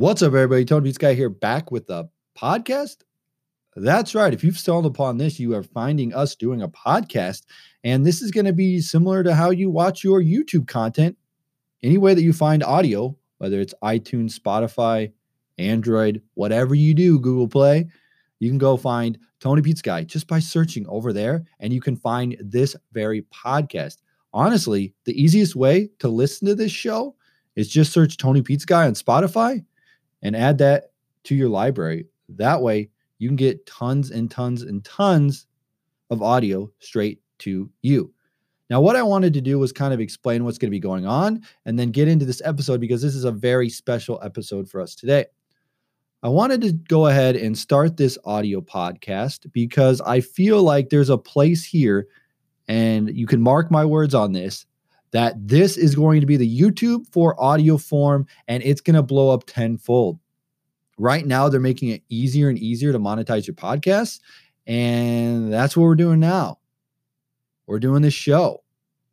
What's up, everybody? Tony Pizza Guy here, back with a podcast. That's right. If you've stumbled upon this, you are finding us doing a podcast. And this is going to be similar to how you watch your YouTube content. Any way that you find audio, whether it's iTunes, Spotify, Android, whatever you do, Google Play, you can go find Tony Pizza Guy just by searching over there, and you can find this very podcast. Honestly, the easiest way to listen to this show is just search Tony Pizza Guy on Spotify and add that to your library. That way, you can get tons and tons and tons of audio straight to you. Now, what I wanted to do was kind of explain what's going to be going on and then get into this episode because this is a very special episode for us today. I wanted to go ahead and start this audio podcast because I feel like there's a place here, and you can mark my words on this, that this is going to be the YouTube for audio form and it's going to blow up tenfold. Right now, they're making it easier and easier to monetize your podcast. And that's what we're doing now. We're doing this show.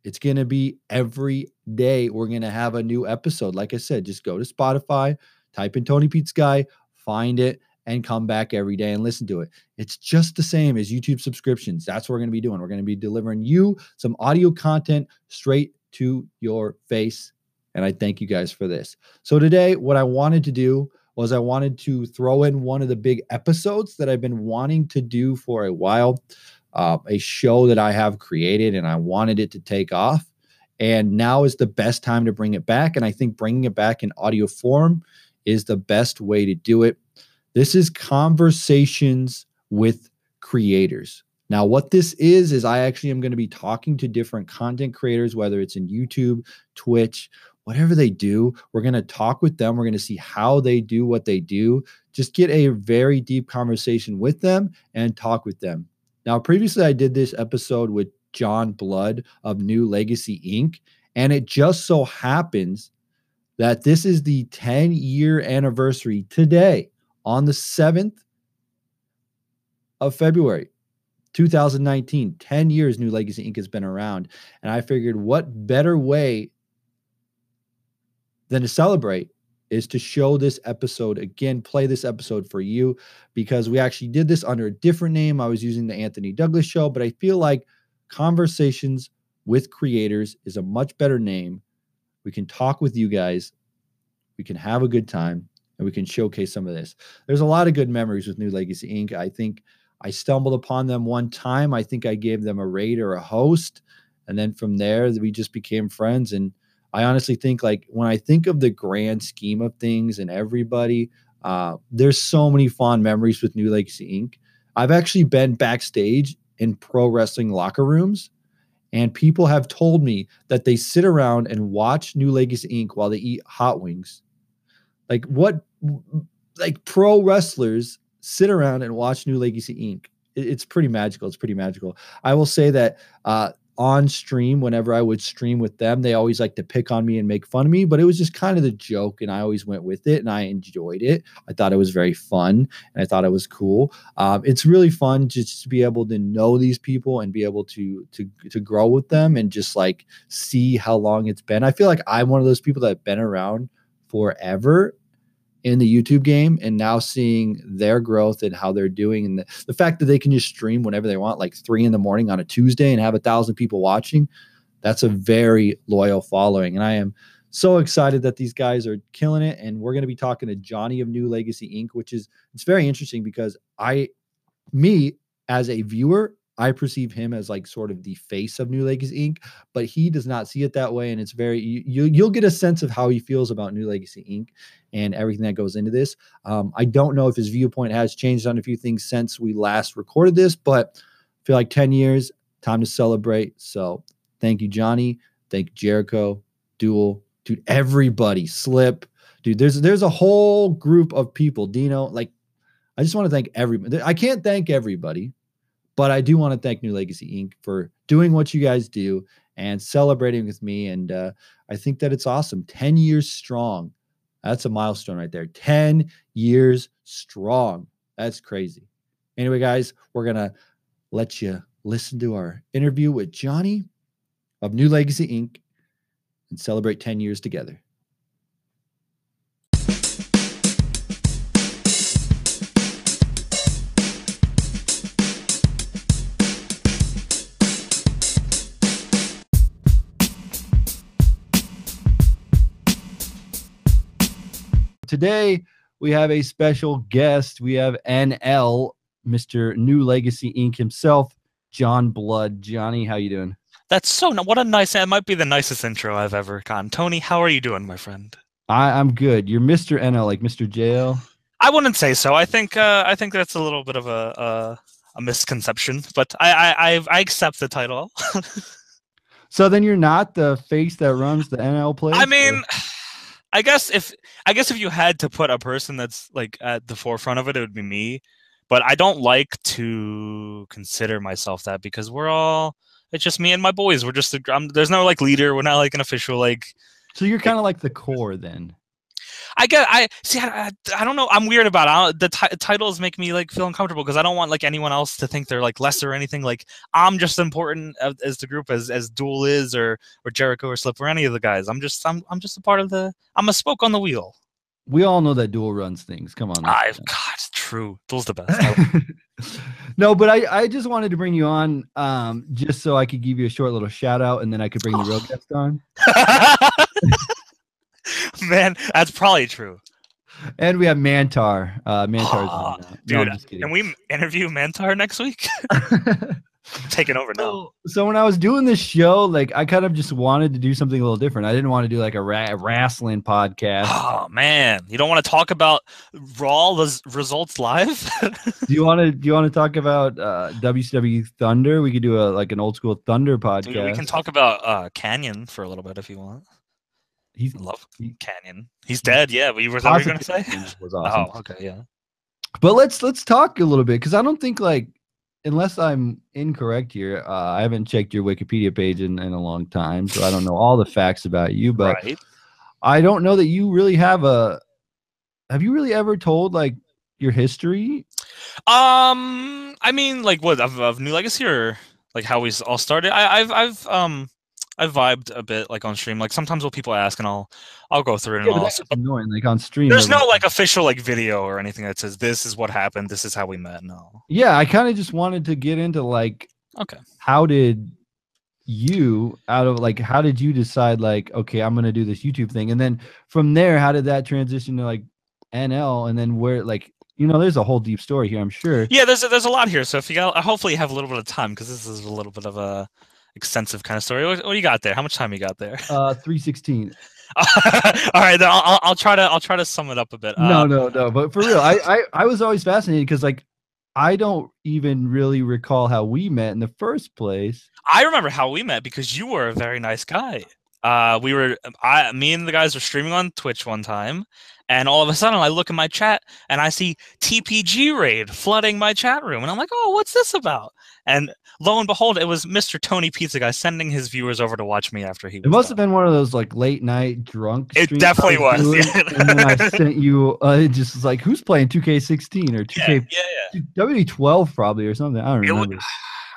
It's going to be every day. We're going to have a new episode. Like I said, just go to Spotify, type in Tony Pizza Guy, find it, and come back every day and listen to it. It's just the same as YouTube subscriptions. That's what we're going to be doing. We're going to be delivering you some audio content straight to your face. And I thank you guys for this. So, today, what I wanted to do was I wanted to throw in one of the big episodes that I've been wanting to do for a while, uh, a show that I have created, and I wanted it to take off. And now is the best time to bring it back. And I think bringing it back in audio form is the best way to do it. This is conversations with creators. Now, what this is, is I actually am going to be talking to different content creators, whether it's in YouTube, Twitch, whatever they do. We're going to talk with them. We're going to see how they do what they do. Just get a very deep conversation with them and talk with them. Now, previously, I did this episode with John Blood of New Legacy Inc. And it just so happens that this is the 10 year anniversary today on the 7th of February. 2019, 10 years New Legacy Inc. has been around. And I figured what better way than to celebrate is to show this episode again, play this episode for you because we actually did this under a different name. I was using the Anthony Douglas show, but I feel like Conversations with Creators is a much better name. We can talk with you guys, we can have a good time, and we can showcase some of this. There's a lot of good memories with New Legacy Inc. I think I stumbled upon them one time. I think I gave them a rate or a host. And then from there, we just became friends. And I honestly think, like, when I think of the grand scheme of things and everybody, uh, there's so many fond memories with New Legacy Inc. I've actually been backstage in pro wrestling locker rooms, and people have told me that they sit around and watch New Legacy Inc. while they eat hot wings. Like, what, like, pro wrestlers sit around and watch New Legacy Inc. It's pretty magical. It's pretty magical. I will say that uh, on stream, whenever I would stream with them, they always like to pick on me and make fun of me, but it was just kind of the joke, and I always went with it, and I enjoyed it. I thought it was very fun, and I thought it was cool. Um, it's really fun just to be able to know these people and be able to to to grow with them and just like see how long it's been. I feel like I'm one of those people that have been around forever in the YouTube game and now seeing their growth and how they're doing and the, the fact that they can just stream whenever they want, like three in the morning on a Tuesday and have a thousand people watching, that's a very loyal following. And I am so excited that these guys are killing it. And we're going to be talking to Johnny of New Legacy Inc., which is it's very interesting because I me as a viewer, I perceive him as like sort of the face of New Legacy Inc., but he does not see it that way. And it's very, you, you'll get a sense of how he feels about New Legacy Inc. and everything that goes into this. Um, I don't know if his viewpoint has changed on a few things since we last recorded this, but I feel like 10 years, time to celebrate. So thank you, Johnny. Thank Jericho, Duel, dude, everybody, Slip. Dude, there's there's a whole group of people. Dino, like, I just want to thank everybody. I can't thank everybody but I do want to thank New Legacy Inc. for doing what you guys do and celebrating with me. And uh, I think that it's awesome. 10 years strong. That's a milestone right there. 10 years strong. That's crazy. Anyway, guys, we're going to let you listen to our interview with Johnny of New Legacy Inc. and celebrate 10 years together. Today we have a special guest. We have NL, Mr. New Legacy Inc. himself, John Blood. Johnny, how you doing? That's so. What a nice. That might be the nicest intro I've ever gotten. Tony, how are you doing, my friend? I, I'm good. You're Mr. NL, like Mr. JL. I wouldn't say so. I think. Uh, I think that's a little bit of a a, a misconception, but I I I, I accept the title. So then you're not the face that runs the NL place. I mean, I guess if I guess if you had to put a person that's like at the forefront of it, it would be me. But I don't like to consider myself that because we're all it's just me and my boys. We're just I'm, there's no like leader. We're not like an official like. So you're kind of like the core then. I get. I see. I, I, don't know. I'm weird about it. the t- titles make me like feel uncomfortable because I don't want like anyone else to think they're like lesser or anything. Like I'm just important as, as the group as as Duel is or or Jericho or Slip or any of the guys. I'm just I'm I'm just a part of the. I'm a spoke on the wheel. We all know that Duel runs things. Come on. I God, it's true. Duel's the best. no, but I I just wanted to bring you on um just so I could give you a short little shout out and then I could bring the real guest on. Man, that's probably true. And we have Mantar. Uh, Mantar's oh, dude. No, can we interview Mantar next week? Taking over now. So, so, when I was doing this show, like I kind of just wanted to do something a little different. I didn't want to do like a, ra- wrestling podcast. Oh man, you don't want to talk about Raw results live? do you want to? Do you want to talk about uh, WCW Thunder? We could do a like an old school Thunder podcast. Dude, we can talk about uh, Kanyon for a little bit if you want. He's love Kanyon. He's dead. Yeah, you were, you going to say? Was awesome. Oh, okay, yeah. But let's let's talk a little bit because I don't think like unless I'm incorrect here, uh, I haven't checked your Wikipedia page in, in a long time, so I don't know all the facts about you. But right. I don't know that you really have a. Have you really ever told like your history? Um, I mean, like what of, of New Legacy or like how we all started? I, I've I've um I vibed a bit like on stream. Like sometimes when people ask, and I'll I'll go through it. And yeah, that's annoying. Like on stream, there's no like official like video or anything that says this is what happened. This is how we met. No. Yeah, I kind of just wanted to get into like, okay, how did you out of like how did you decide like okay I'm gonna do this YouTube thing, and then from there how did that transition to like NL, and then where like you know, there's a whole deep story here, I'm sure. Yeah, there's a, there's a lot here. So if you got, hopefully you have a little bit of time because this is a little bit of a extensive kind of story. What, what do you got there? How much time you got there? Uh, three sixteen. All right, I'll, I'll try to I'll try to sum it up a bit. Uh, no, no, no. But for real, I I, I was always fascinated because like I don't even really recall how we met in the first place. I remember how we met because you were a very nice guy. Uh, we were I me and the guys were streaming on Twitch one time, and all of a sudden I look in my chat and I see TPG raid flooding my chat room, and I'm like, oh, what's this about? And lo and behold, it was Mr. Tony Pizza Guy sending his viewers over to watch me after he. It must have been one of those like late night drunk. It definitely was. Yeah. and then I sent you. Uh, it just was like, who's playing 2K16 or 2K? Yeah, yeah, yeah. WD12 probably or something. I don't remember. It,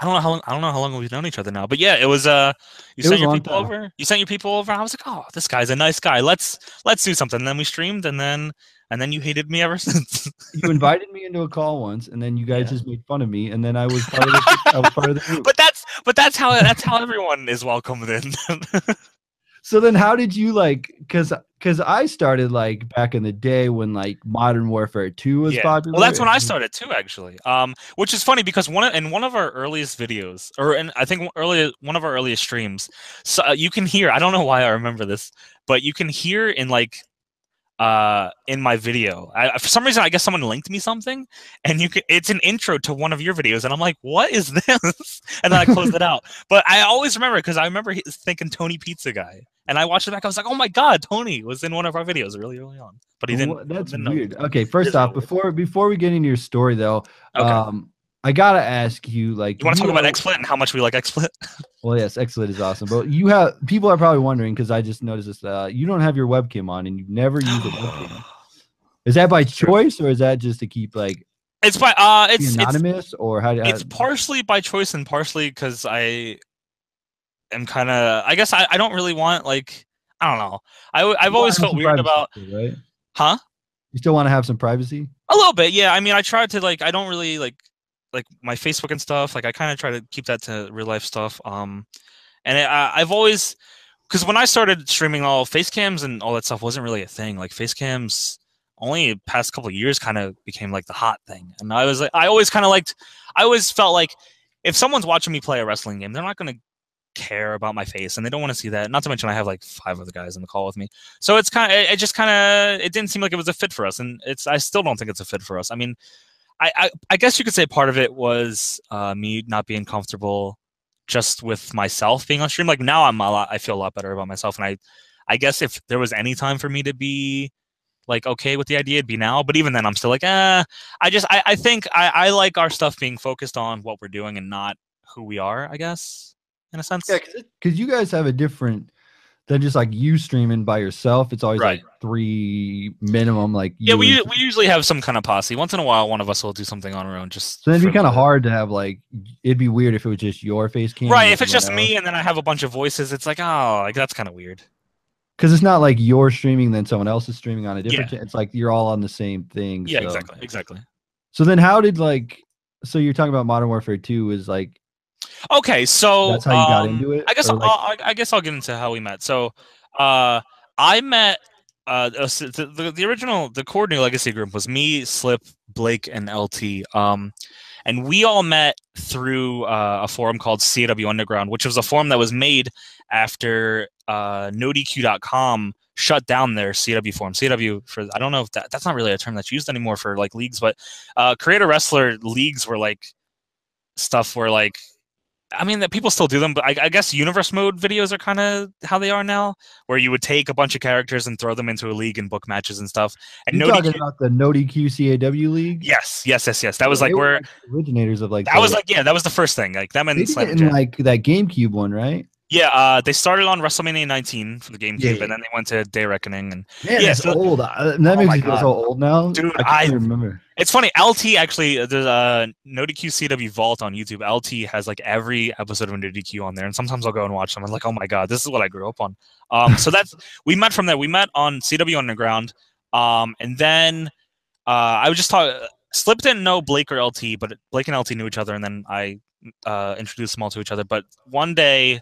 I don't know how long. I don't know how long we've known each other now, but yeah, it was. Uh, you it sent your people time. over. You sent your people over. I was like, oh, this guy's a nice guy. Let's let's do something. And then we streamed, and then and then you hated me ever since. you invited me into a call once, and then you guys yeah. just made fun of me, and then I was part of the, I was part of the group. But that's but that's how that's how everyone is welcomed in. so then, how did you like? Because because I started like back in the day when like Modern Warfare Two was yeah. popular. Well, that's when I started too, actually. Um, which is funny because one in one of our earliest videos, or in I think early one of our earliest streams, so uh, you can hear. I don't know why I remember this, but you can hear in like uh, in my video. I, for some reason, I guess someone linked me something, and you can. It's an intro to one of your videos, and I'm like, "What is this?" and then I closed it out. But I always remember because I remember thinking Tony Pizza Guy, and I watched it back. I was like, "Oh my god, Tony was in one of our videos really early on." But he didn't. Well, that's weird. Know. Okay, first off, before before we get into your story though, okay. um, I gotta ask you, like, you want to talk know, about XSplit and how much we like XSplit? well, yes, XSplit is awesome, but you have people are probably wondering because I just noticed this. Uh, you don't have your webcam on, and you've never used a webcam. Is that by choice, or is that just to keep like? It's by uh, it's anonymous, it's, or how? It's partially by choice and partially because I am kind of. I guess I, I don't really want like I don't know. I I've always felt weird about. Right? Huh? You still want to have some privacy? A little bit, yeah. I mean, I try to like. I don't really like like my Facebook and stuff. Like I kind of try to keep that to real life stuff. Um, and it, I, I've always because when I started streaming all face cams and all that stuff wasn't really a thing. Like face cams, only past couple of years kind of became like the hot thing. And I was like, I always kind of liked, I always felt like if someone's watching me play a wrestling game, they're not going to care about my face and they don't want to see that. Not to mention I have like five other guys in the call with me. So it's kind of, it, it just kind of, it didn't seem like it was a fit for us. And it's, I still don't think it's a fit for us. I mean, I, I, I guess you could say part of it was uh, me not being comfortable just with myself being on stream. Like now I'm a lot, I feel a lot better about myself. And I, I guess if there was any time for me to be like okay with the idea, it'd be now. But even then, I'm still like, eh. I just, I, I think I, I like our stuff being focused on what we're doing and not who we are. I guess in a sense. Yeah, because you guys have a different than just like you streaming by yourself. It's always Right. like three minimum. Like Yeah, we and- we usually have some kind of posse. Once in a while, one of us will do something on our own. Just So it'd be kind of hard to have like. It'd be weird if it was just your face cam. right? If it's just me and then I have a bunch of voices, it's like oh, like that's kind of weird. because it's not like you're streaming, then someone else is streaming on a different. cha- It's like you're all on the same thing. Yeah, so. exactly, exactly. So then, how did like? So you're talking about Modern Warfare Two is like Okay, so that's how you got um, into it. I guess I'll, like- I I guess I'll get into how we met. So, uh, I met uh the, the the original the core new legacy group was me, Slip, Blake, and LT. Um, and we all met through uh, a forum called CAW Underground, which was a forum that was made after uh, NoDQ.com shut down their CW forum. CW for I don't know if that that's not really a term that's used anymore for like leagues, but uh, creator wrestler leagues were like stuff where like I mean that people still do them, but I, I guess universe mode videos are kind of how they are now, where you would take a bunch of characters and throw them into a league and book matches and stuff. And you no talking about the No DQ CAW league? yes, yes, yes, yes. That was Yeah, like they were, where like, originators of like that was like yeah, that was the first thing. Like them they and did it in Jam. like that GameCube one, right? Yeah, uh, they started on WrestleMania 19 for the GameCube, Yeah, yeah. and then they went to Day Reckoning. And Man, Yeah, so- old. Uh, that makes me feel so old now, Dude, I I- remember. it's funny. LT actually, uh, there's a NoDQ CW Vault on YouTube. LT has like every episode of NoDQ on there, and sometimes I'll go and watch them. I'm like, oh my god, this is what I grew up on. Um, so that's we met from there. We met on CAW Underground, um, and then uh, I was just talking. Slip didn't know Blake or LT, but Blake and LT knew each other, and then I uh, introduced them all to each other. But one day,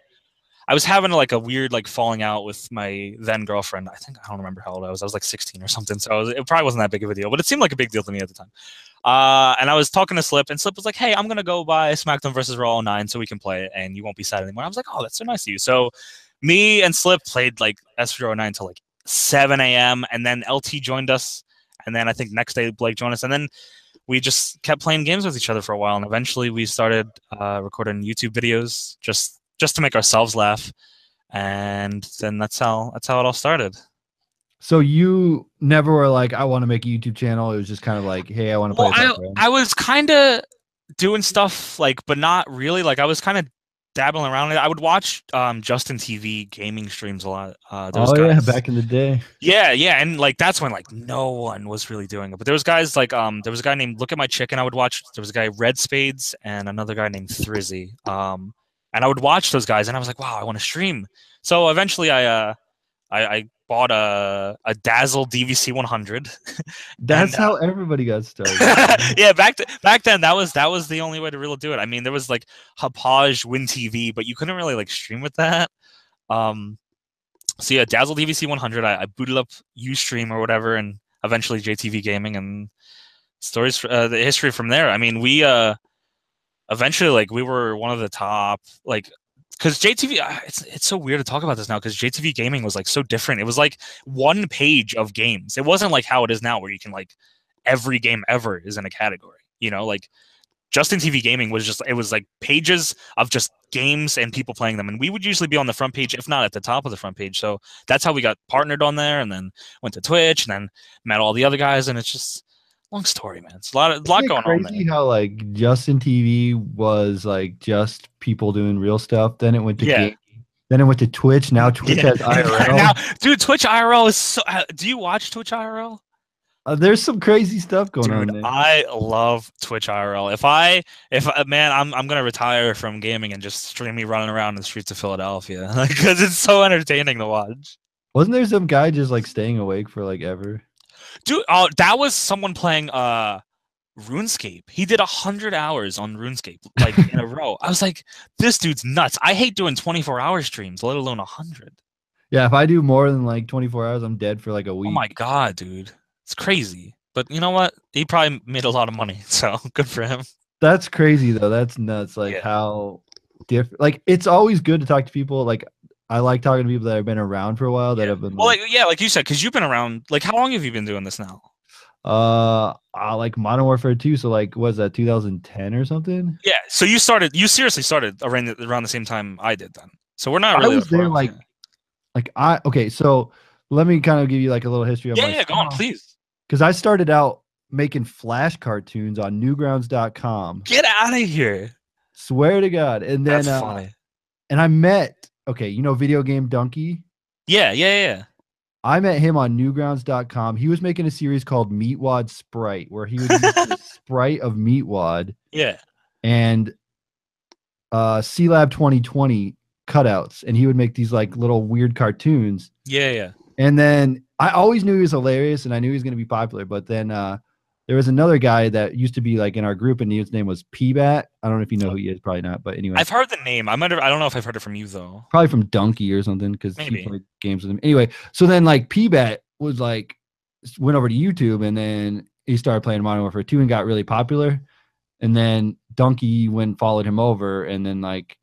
I was having like a weird like falling out with my then girlfriend. I think I don't remember how old I was. I was like 16 or something. So was, it probably wasn't that big of a deal, but it seemed like a big deal to me at the time. Uh, and I was talking to Slip, and Slip was like, "Hey, I'm gonna go buy SmackDown versus Raw 09 so we can play it, and you won't be sad anymore." I was like, "Oh, that's so nice of you." So me and Slip played like S09 until like 7 a.m. and then LT joined us, and then I think next day Blake joined us, and then we just kept playing games with each other for a while, and eventually we started uh, recording YouTube videos just just to make ourselves laugh, and then that's how that's how it all started. So you never were like, I want to make a YouTube channel. It was just kind of like, hey, I want to play. Well, with I. I was kind of doing stuff like, but not really. Like I was kind of dabbling around. I would watch um, Justin TV gaming streams a lot. Uh, those oh yeah, back in the day. Yeah, yeah, and like that's when like no one was really doing it. But there was guys like um there was a guy named Look at My Chicken I would watch. There was a guy Red Spades and another guy named Thrizzy. Um and I would watch those guys and I was like, wow, I want to stream. So eventually I uh I, I bought a a Dazzle DVC 100. That's And, uh, how everybody got started. yeah, back th- back then that was that was the only way to really do it. I mean, there was like Hauppauge Win TV, but you couldn't really like stream with that. Um, so yeah, Dazzle DVC 100. I, I booted up UStream or whatever, and eventually JTV Gaming and stories. fr- Uh, the history from there. I mean, we uh eventually like we were one of the top like because JTV, uh, it's it's so weird to talk about this now because JTV Gaming was like so different. It was like one page of games. It wasn't like how it is now, where you can like every game ever is in a category. You know, like Justin TV Gaming was just it was like pages of just games and people playing them, and we would usually be on the front page, if not at the top of the front page. So that's how we got partnered on there, and then went to Twitch, and then met all the other guys, and it's just long story, man. It's a lot, of, lot Isn't it going on crazy how like Justin TV was like just people doing real stuff. Then it went to Yeah. game. Then it went to Twitch. Now Twitch Yeah. has IRL. now, dude, Twitch IRL is so. uh, Do you watch Twitch IRL? Uh, there's some crazy stuff going on there. I love Twitch IRL. If I, if uh, man, I'm I'm gonna retire from gaming and just stream me running around in the streets of Philadelphia because it's so entertaining to watch. Wasn't there some guy just like staying awake for like ever? Dude, oh, that was someone playing uh RuneScape. He did a hundred hours on RuneScape like in a row. I was like, this dude's nuts. I hate doing 24 hour streams, let alone a hundred. Yeah, if I do more than like 24 hours, I'm dead for like a week. Oh my god, dude. It's crazy. But you know what? He probably made a lot of money, so good for him. That's crazy though. That's nuts. Like Yeah. how different. Like it's always good to talk to people. Like I like talking to people that have been around for a while that Yeah. have been Well, like, like, yeah, like you said, because you've been around. Like, how long have you been doing this now? uh, uh like Modern Warfare 2. So like was that 2010 or something? Yeah. So you started. You seriously started around the, around the same time I did. Then. So we're not really. I was there like like I okay, so let me kind of give you like a little history of Yeah, yeah. Go on, please. Because I started out making flash cartoons on newgrounds.com. Get out of here. Swear to God. And then That's uh, funny. and I met okay, you know video game dunkey? Yeah, yeah, yeah. I met him on newgrounds.com. He was making a series called Meatwad Sprite, where he would use the sprite of Meatwad Yeah. and uh Sealab 2020 cutouts, and he would make these like little weird cartoons. Yeah, yeah. And then I always knew he was hilarious and I knew he was gonna be popular, but then uh there was another guy that used to be like in our group, and his name was P-Bat. I don't know if you know oh. who he is, probably not, but anyway. I've heard the name. I might have. I don't know if I've heard it from you though. probably from Dunkey or something because he Maybe. played games with him. Anyway, so then like PBAT was like went over to YouTube and then he started playing Modern Warfare 2 and got really popular. And then Dunkey went followed him over and then like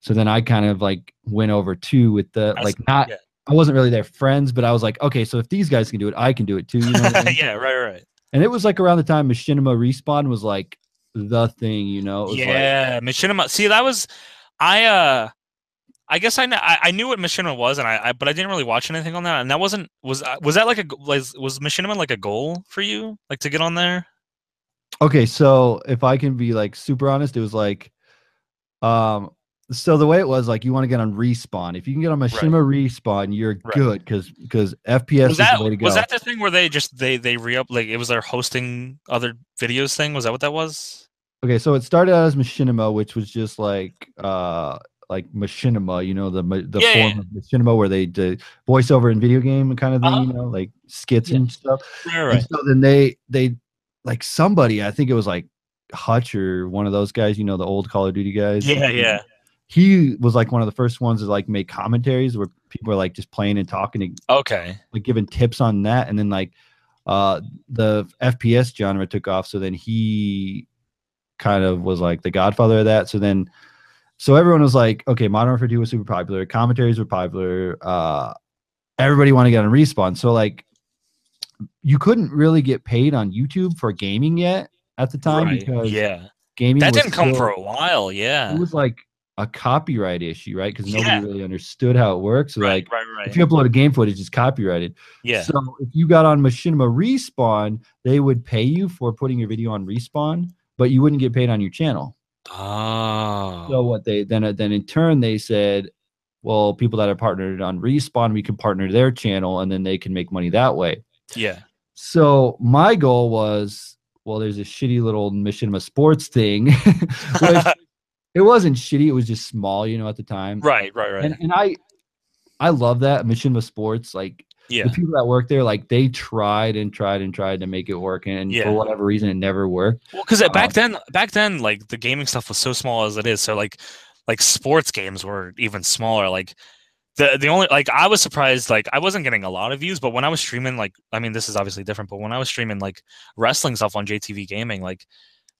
so then I kind of like went over too with the That's- like not yeah. I wasn't really their friends, but I was like, okay, so if these guys can do it, I can do it too. You know what I mean? yeah, right, right. And it was like around the time Machinima Respawn was like the thing, you know? It was like, Yeah, Machinima. See, that was I. uh I guess I, kn- I I knew what Machinima was, and I, I but I didn't really watch anything on that. And that wasn't was uh, was that like a was was Machinima like a goal for you, like to get on there? Okay, so if I can be like super honest, it was like, um, so the way it was like you want to get on respawn. If you can get on Machinima respawn, you're Right. good because because FPS Was is that the way to go. was that the thing where they just they they re up like it was their hosting other videos thing? Was that what that was? okay, so it started out as Machinima, which was just like uh like Machinima, you know, the the Yeah, form of Machinima where they do voiceover and video game kind of thing, Uh-huh. you know, like skits Yeah. and stuff. Right, And so then they they like somebody, I think it was like Hutch or one of those guys, you know, the old Call of Duty guys. Yeah, yeah. He was like one of the first ones to like make commentaries where people are like just playing and talking and Okay. like giving tips on that. And then like uh the FPS genre took off. So then he kind of was like the godfather of that. So then so everyone was like, okay, Modern Warfare 2 was super popular, commentaries were popular, uh everybody wanted to get on respawn. So like you couldn't really get paid on YouTube for gaming yet at the time Right. because Yeah. gaming That didn't come still- for a while. Yeah. it was like a copyright issue, right? Because nobody Yeah. really understood how it works. Right, like right, right. if you upload a game footage, it's copyrighted. yeah. So if you got on Machinima Respawn, they would pay you for putting your video on Respawn, but you wouldn't get paid on your channel. Oh. So what they then then in turn they said, well, people that are partnered on Respawn, we can partner their channel, and then they can make money that way. yeah. So my goal was, well, there's a shitty little Machinima Sports thing, which it wasn't shitty. It was just small, you know, at the time. Right, right, right. And, and I, I love that Machinima Sports. Like yeah. the people that work there, like they tried and tried and tried to make it work, and Yeah. for whatever reason, it never worked. Well, because back Um, then, back then, like the gaming stuff was so small as it is. So like, like sports games were even smaller. Like the the only like I was surprised. Like I wasn't getting a lot of views, but when I was streaming, like I mean, this is obviously different. But when I was streaming like wrestling stuff on JTV Gaming, like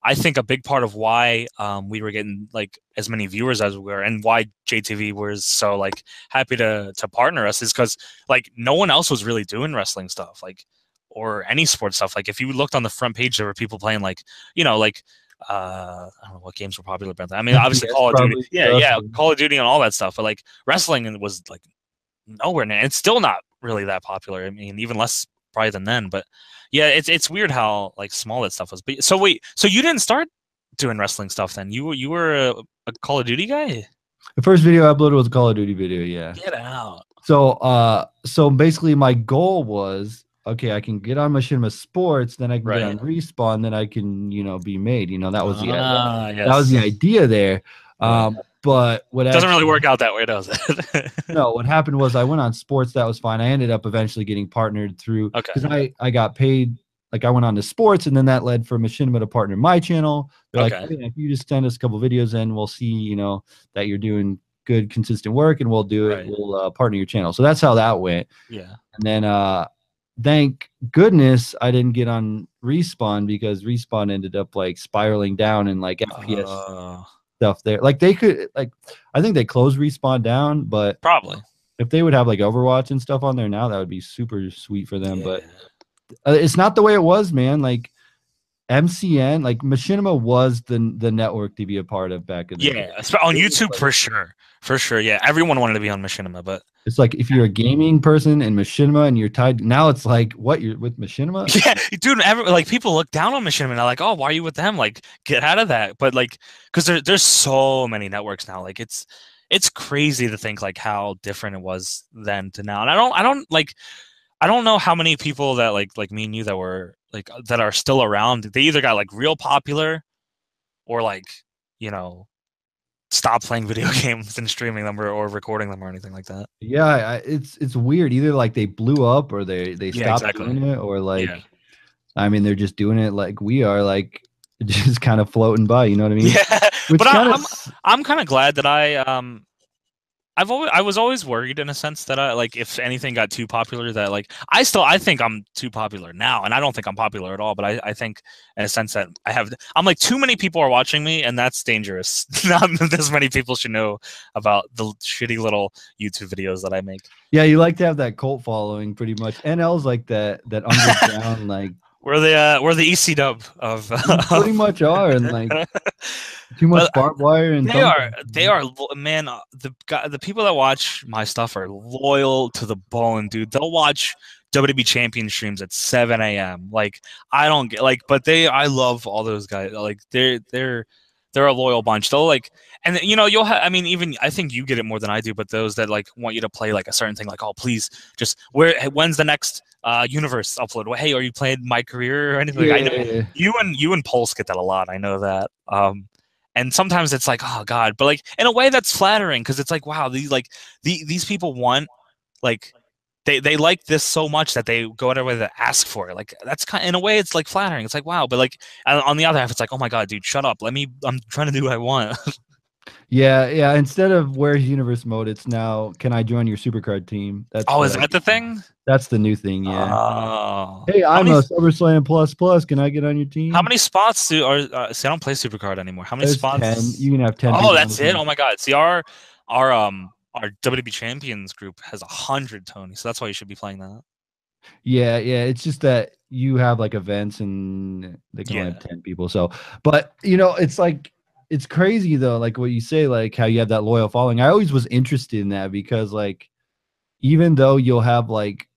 I think a big part of why um, we were getting like as many viewers as we were, and why JTV was so like happy to to partner us, is because like no one else was really doing wrestling stuff, like or any sports stuff. Like if you looked on the front page, there were people playing like you know like uh I don't know what games were popular back then. I mean, obviously Call of Duty, yeah, yeah, and- Call of Duty and all that stuff. But like wrestling was like nowhere near. It's still not really that popular. I mean, even less probably than then. But yeah, it's it's weird how like small that stuff was. But so wait, so you didn't start doing wrestling stuff then? You were you were a, a Call of Duty guy? The first video I uploaded was a Call of Duty video. Yeah. Get out! So, uh, so basically, my goal was okay. I can get on Machinima Sports, then I can Right. get on Respawn, then I can, you know, be made. You know, that was the Ah, that was the idea there. Um, but what Doesn't really work out that way, does it? no, what happened was I went on sports. That was fine. I ended up eventually getting partnered through Okay. because I I got paid. Like I went on to sports, and then that led for Machinima to partner my channel. They're like, "Hey, if you just send us a couple videos, in, we'll see, you know, that you're doing good, consistent work, and we'll do it. Right. We'll uh, partner your channel. So that's how that went. yeah. And then uh, thank goodness I didn't get on respawn because respawn ended up like spiraling down and like FPS Uh, stuff there. Like they could like I think they closed respawn down, but probably. if they would have like Overwatch and stuff on there now, that would be super sweet for them. But Yeah. uh, it's not the way it was, man. Like MCN, like Machinima was the the network to be a part of back in the Yeah, espe- on YouTube like- for sure, for sure. Yeah, everyone wanted to be on Machinima, but It's like if you're a gaming person and Machinima and you're tied now it's like what you're with Machinima? yeah, dude, every, like people look down on Machinima and they're like, "Oh, why are you with them? Like, get out of that." But like, because there, there's so many networks now. Like, it's it's crazy to think like how different it was then to now. And I don't, I don't like, I don't know how many people that like like me and you that were like that are still around. They either got like real popular, or like you know, stop playing video games and streaming them or, or recording them or anything like that. Yeah, I, it's it's weird. Either like they blew up or they they Yeah, stopped exactly. doing it, or like Yeah. I mean they're just doing it like we are, like just kind of floating by. You know what I mean? Yeah, Which but I, I'm I'm kind of glad that I um I've always I was always worried in a sense that I like if anything got too popular that like I still I think I'm too popular now and I don't think I'm popular at all but I, I think in a sense that I have I'm like too many people are watching me and that's dangerous not this many people should know about the shitty little YouTube videos that I make yeah, you like to have that cult following, pretty much. NL's like that that underground, like we're the uh, we're the EC dub of you pretty much are, and like too much Well, barbed wire and they are they are man uh, the guy, the people that watch my stuff are loyal to the bone dude they'll watch WWE champion streams at 7 a.m. Like I don't get like, but they I love all those guys. Like they're they're they're a loyal bunch. They'll like, and you know you'll have. I mean, even I think you get it more than I do. But those that like want you to play like a certain thing, like oh please just where when's the next uh universe upload? Well, hey, are you playing my career or anything? I know Yeah. you and you and Pulse get that a lot. I know that. Um, and sometimes it's like, oh god, but like in a way that's flattering because it's like, wow, these like the, these people want like they they like this so much that they go out of their way to ask for it. Like that's kind of, in a way it's like flattering. It's like wow, but like on the other half, it's like, oh my god, dude, shut up. Let me. I'm trying to do what I want. Yeah, yeah. Instead of where's universe mode, it's now can I join your supercard team? That's oh, is I that the thing? That's the new thing. Yeah. Oh. hey, I'm many- a SummerSlam plus plus. Can I get on your team? How many spots do are? Uh, see, I don't play Supercard anymore. How many There's spots? ten. You can have ten. Oh, that's it. Oh my god. See, our our um our WWE champions group has a hundred Tony, so that's why you should be playing that. Yeah, yeah. It's just that you have like events and they can only have 10 people. So, but you know, it's like, it's crazy though, like what you say, like how you have that loyal following. I always was interested in that because, like, even though you'll have like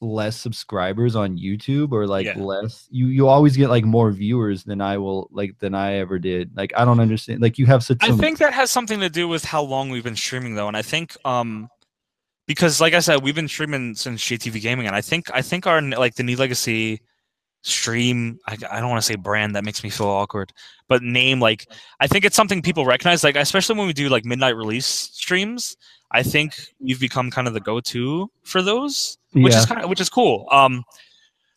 less subscribers on YouTube or like Yeah. less, you you always get like more viewers than I will like than I ever did. Like, I don't understand. Like, you have such. I some- think that has something to do with how long we've been streaming though, and I think um because like I said, we've been streaming since JTV Gaming, and I think I think our like the New Legacy stream I, I don't want to say brand that makes me feel awkward but name like i think it's something people recognize like especially when we do like midnight release streams i think we've become kind of the go-to for those which yeah. is kind of which is cool. Um,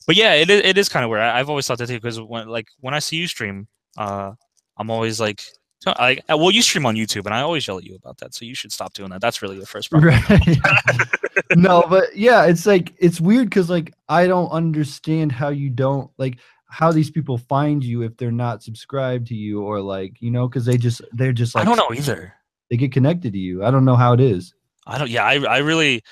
but yeah, it is it is kind of weird. I, I've always thought that too because when like when I see you stream, uh, I'm always like, so- I uh, well, you stream on YouTube, and I always yell at you about that. So you should stop doing that. That's really the first problem. Right. no, but yeah, it's like it's weird because like I don't understand how you don't like how these people find you if they're not subscribed to you or like you know because they just they're just like I don't know either. they get connected to you. I don't know how it is. I don't. Yeah, I I really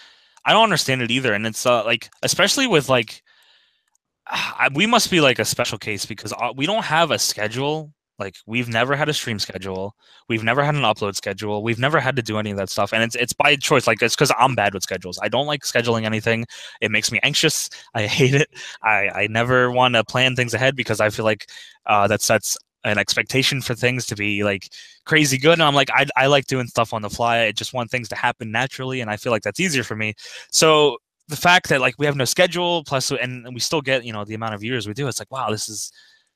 I don't understand it either. And it's uh, like especially with like I, we must be like a special case because uh, we don't have a schedule. Like we've never had a stream schedule. We've never had an upload schedule. We've never had to do any of that stuff. And it's it's by choice. Like it's because I'm bad with schedules. I don't like scheduling anything. It makes me anxious. I hate it. I I never want to plan things ahead because I feel like uh, that sets an expectation for things to be like crazy good and i'm like I, I like doing stuff on the fly i just want things to happen naturally and i feel like that's easier for me so the fact that like we have no schedule plus and we still get you know the amount of viewers we do it's like wow this is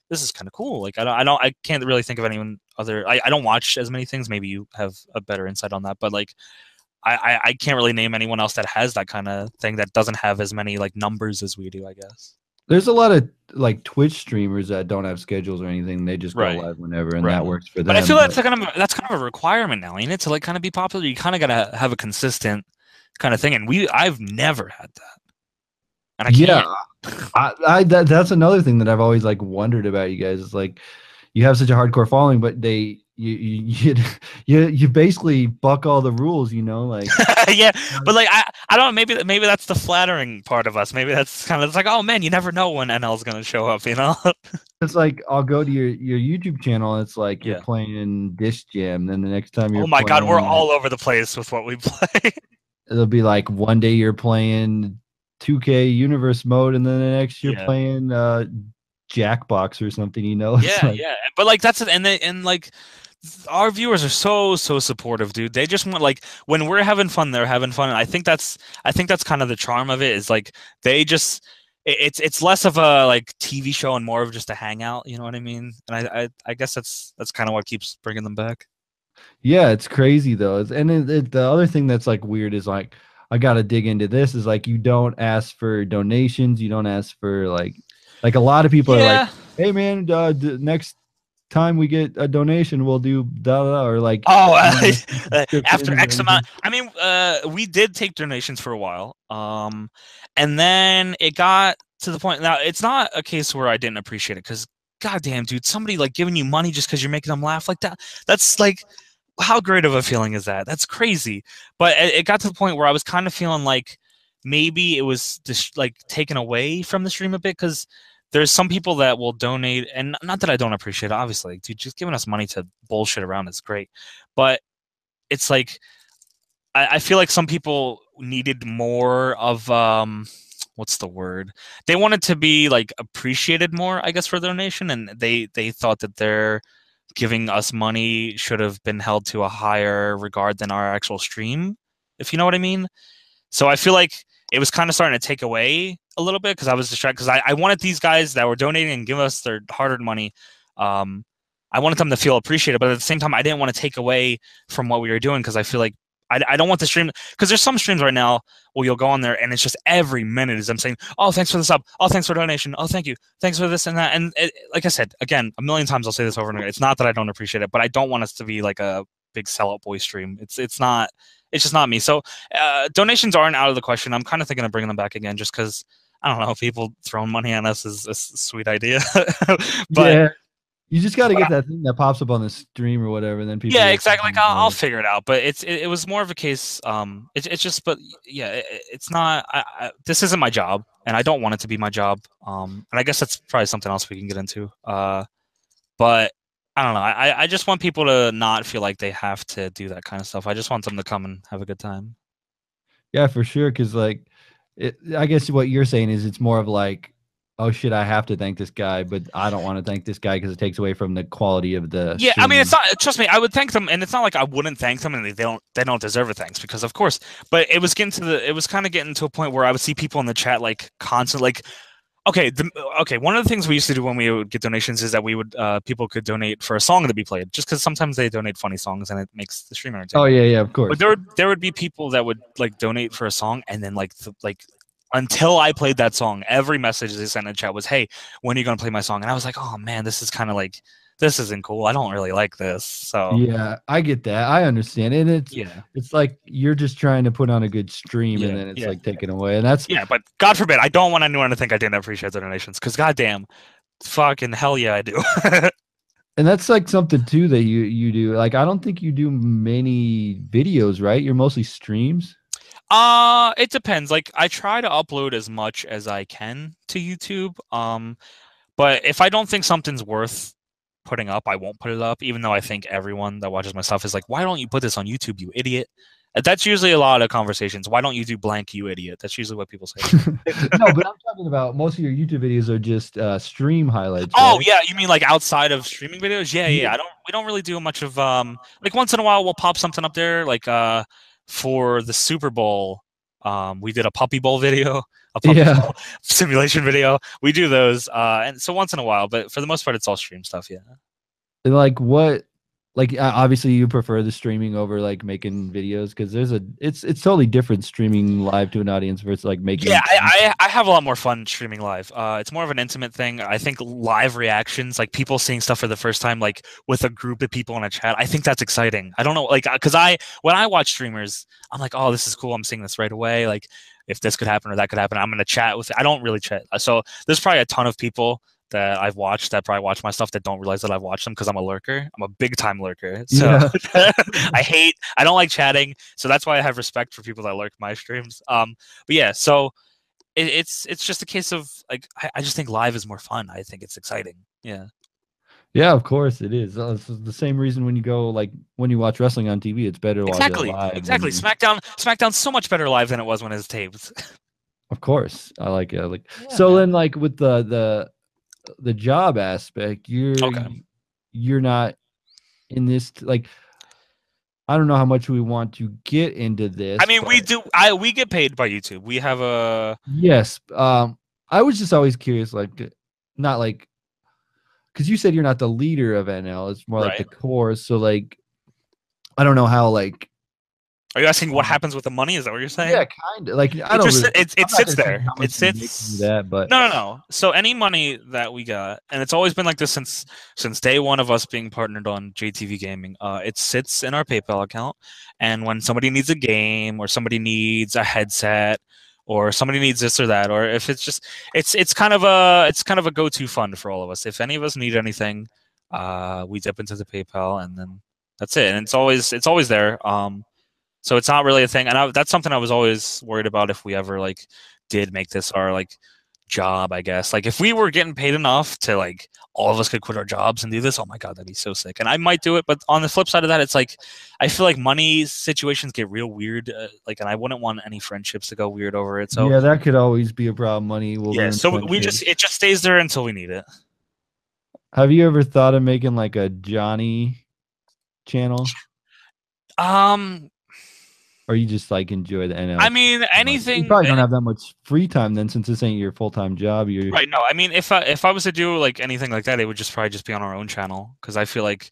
this is kind of cool like i don't i don't i can't really think of anyone other I, I don't watch as many things maybe you have a better insight on that but like I, I i can't really name anyone else that has that kind of thing that doesn't have as many like numbers as we do i guess There's a lot of like Twitch streamers that don't have schedules or anything. They just go Right. live whenever, and Right. that works for them. But I feel that's kind of that's kind of a requirement now, ain't it? To like kind of be popular, you kind of gotta have a consistent kind of thing. And we, I've never had that. And I can't. Yeah, I, I that, that's another thing that I've always like wondered about you guys is like you have such a hardcore following, but they you you you you basically buck all the rules, you know, like yeah, but like I, I don't know, maybe maybe that's the flattering part of us. Maybe that's kind of it's like, oh man, you never know when NL's gonna show up, you know? it's like I'll go to your your YouTube channel and it's like you're playing Def Jam, then the next time you're oh my god, we're all over the place with what we play. it'll be like one day you're playing 2K universe mode and then the next you're Yeah. playing uh Jackbox or something, you know? It's yeah, like- yeah. But like that's it, and they and like our viewers are so so supportive, dude. They just want like when we're having fun, they're having fun. And I think that's I think that's kind of the charm of it. Is like they just it- it's it's less of a like TV show and more of just a hangout. You know what I mean? And I I, I guess that's that's kind of what keeps bringing them back. Yeah, it's crazy though. And it, it, the other thing that's like weird is like I got to dig into this is like you don't ask for donations, you don't ask for like like a lot of people are like, "Hey man, uh, d- next time we get a donation, we'll do da da," da," or like Oh, uh, after X amount. I mean, uh, we did take donations for a while, um, and then it got to the point. Now, it's not a case where I didn't appreciate it because, goddamn, dude, somebody like giving you money just because you're making them laugh like that. That's like, how great of a feeling is that? That's crazy. But it, it got to the point where I was kind of feeling like maybe it was just like taken away from the stream a bit because there's some people that will donate and not that i don't appreciate it obviously dude just giving us money to bullshit around is great but it's like I, I feel like some people needed more of um what's the word they wanted to be like appreciated more i guess for their donation and they they thought that their giving us money should have been held to a higher regard than our actual stream if you know what i mean. So i feel like it was kind of starting to take away a little bit because i was distracted because I, I wanted these guys that were donating and giving us their hard-earned money um i wanted them to feel appreciated but at the same time i didn't want to take away from what we were doing because i feel like I, I don't want the stream because there's some streams right now where you'll go on there and it's just every minute is them saying, "Oh, thanks for the sub. Oh, thanks for donation. Oh, thank you. Thanks for this and that." And it, like I said, again, a million times I'll say this over and over. It's not that I don't appreciate it, but I don't want us to be like a big sellout boy stream. It's it's not. It's just not me. So uh, donations aren't out of the question. I'm kind of thinking of bringing them back again, just because I don't know. People throwing money on us is a sweet idea, but yeah. You just got to get that thing that pops up on the stream or whatever, and then people. yeah exactly like I'll, I'll figure it out but it's it, it was more of a case um it, it's just but yeah it, it- it's not I, I, this isn't my job and i don't want it to be my job um and i guess that's probably something else we can get into uh but i don't know i i just want people to not feel like they have to do that kind of stuff i just want them to come and have a good time Yeah, for sure. Because like, it, I guess what you're saying is it's more of like, oh shit, I have to thank this guy, but I don't want to thank this guy because it takes away from the quality of the. Yeah, I mean, it's not. Trust me, I would thank them, and it's not like I wouldn't thank them, and they, don't. They don't deserve a thanks because, of course. But it was getting to the. It was kind of getting to a point where I would see people in the chat like constant, like, okay, the, okay. One of the things we used to do when we would get donations is that we would uh, people could donate for a song to be played, just because sometimes they donate funny songs and it makes the streamer. Oh yeah, yeah, of course. But there would there would be people that would like donate for a song and then like the, like until I played that song, every message they sent in the chat was, "Hey, when are you gonna play my song?" And I was like, "Oh man, this is kind of like this isn't cool. I don't really like this." So Yeah, I get that. I understand, and it's yeah, it's like you're just trying to put on a good stream, Yeah, and then it's yeah, like taken away, and that's yeah. But God forbid, I don't want anyone to think I didn't appreciate the donations because goddamn, fucking hell yeah, I do. and that's like something too that you you do. Like I don't think you do many videos, right? You're mostly streams. Uh, it depends. Like I try to upload as much as I can to YouTube. Um, but if I don't think something's worth putting up, I won't put it up. Even though I think everyone that watches my stuff is like, "Why don't you put this on YouTube, you idiot?" Uh, That's usually a lot of conversations. Why don't you do blank, you idiot? That's usually what people say. no, but I'm talking about most of your YouTube videos are just uh, stream highlights. oh right? yeah, you mean like outside of streaming videos? Yeah, yeah. I don't. We don't really do much of um. Like once in a while, we'll pop something up there. Like uh, for the Super Bowl, um, we did a puppy bowl video, a puppy Yeah. bowl simulation video. We do those, uh, and so once in a while, but for the most part, it's all stream stuff. Yeah. Like what like uh, obviously you prefer the streaming over like making videos because there's a it's it's totally different streaming live to an audience versus like making Yeah, I, I I have a lot more fun streaming live. Uh, it's more of an intimate thing. I think live reactions, like people seeing stuff for the first time, like with a group of people in a chat. I think that's exciting. I don't know, like, because I when I watch streamers, I'm like, oh, this is cool. I'm seeing this right away. Like, if this could happen or that could happen. I'm gonna chat with. I don't really chat. So there's probably a ton of people that I've watched that probably watch my stuff that don't realize that I've watched them because I'm a lurker. I'm a big time lurker. So Yeah. I hate. I don't like chatting. So that's why I have respect for people that lurk my streams. Um, but yeah, so it, it's it's just a case of like I, I just think live is more fun. I think it's exciting. Yeah. Yeah, of course it is. Uh, It's the same reason when you go like when you watch wrestling on TV, it's better Exactly. live. Exactly. you- SmackDown. SmackDown's so much better live than it was when it was taped. Of course, I like it. I like Yeah, so then like with the the the job aspect, you're Okay. you're not in this like I don't know how much we want to get into this. I mean, we do. I we get paid by YouTube. We have a Yes. Um I was just always curious like not like cuz you said you're not the leader of NL, it's more like the core, so like I don't know how like Are you asking what happens with the money? Is that what you're saying? yeah, kind of like I It don't just really, it, it sits there. It you make from sits. that, but No, no, no. So any money that we got, and it's always been like this since since day one of us being partnered on JTV Gaming. Uh, it sits in our PayPal account, and when somebody needs a game or somebody needs a headset or somebody needs this or that, or if it's just it's it's kind of a it's kind of a go to fund for all of us. If any of us need anything, uh, we dip into the PayPal, and then that's it. And it's always it's always there. Um, so it's not really a thing, and I, that's something I was always worried about if we ever like did make this our like job, I guess. Like if we were getting paid enough to like all of us could quit our jobs and do this, oh my god, that'd be so sick. And I might do it, but on the flip side of that, it's like I feel like money situations get real weird. Uh, like, and I wouldn't want any friendships to go weird over it. So yeah, that could always be a problem. Money will yeah, so we just it just stays there until we need it. Have you ever thought of making like a Johnny channel, Um, or you just like enjoy the NL? I mean, anything. You probably don't have that much free time then, since this ain't your full time job. You're Right. No, I mean, if I if I was to do like anything like that, it would just probably just be on our own channel because I feel like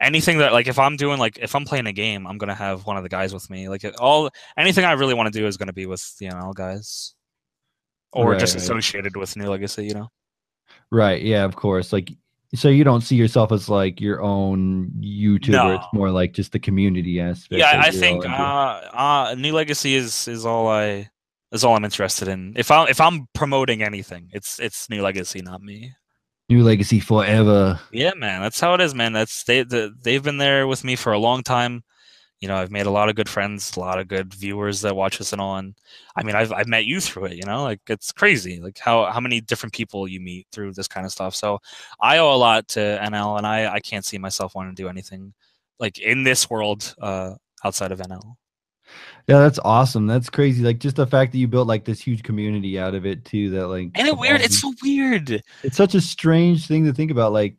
anything that like if I'm doing like if I'm playing a game, I'm gonna have one of the guys with me. Like all anything I really want to do is gonna be with the NL guys, or just Right. associated with New Legacy. You know. right. Yeah, of course. Like, so you don't see yourself as like your own YouTuber. No. It's more like just the community aspect. Yeah, I think uh, uh, New Legacy is is all I is all I'm interested in. If I if I'm promoting anything, it's it's New Legacy, not me. New Legacy forever. Yeah, man, that's how it is, man. That's they the, they've been there with me for a long time. You know, I've made a lot of good friends, a lot of good viewers that watch us and on. I mean, I've I've met you through it. You know, like it's crazy, like how how many different people you meet through this kind of stuff. So I owe a lot to NL, and I I can't see myself wanting to do anything like in this world uh, outside of NL. Yeah, that's awesome. That's crazy. Like just the fact that you built like this huge community out of it too. That like Ain't it weird? It's so weird. it's such a strange thing to think about. Like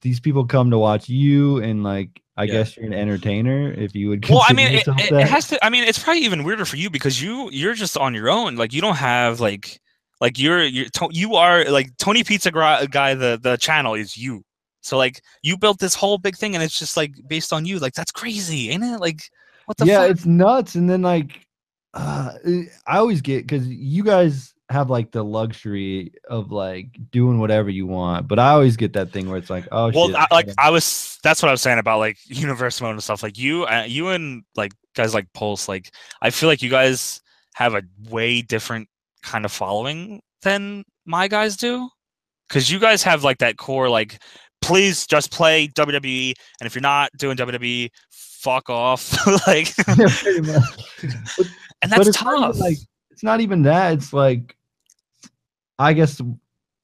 these people come to watch you, and like I Yeah. guess you're an entertainer if you would. Well, I mean, it, it, it has to. I mean, it's probably even weirder for you because you you're just on your own. Like you don't have like like you're you're you are like Tony Pizza Gra- guy. The the channel is you. So like you built this whole big thing, and it's just like based on you. Like that's crazy, ain't it? Like what the yeah, fuck? it's nuts. And then like, uh, I always get because you guys have like the luxury of like doing whatever you want, but I always get that thing where it's like, oh well, shit, I, like I was. That's what I was saying about like universe mode and stuff. Like you, uh, you and like guys like Pulse. Like I feel like you guys have a way different kind of following than my guys do, because you guys have like that core like, please just play WWE, and if you're not doing WWE, fuck off. like, Yeah, and that's it's not even, tough. like it's not even that. It's like, I guess,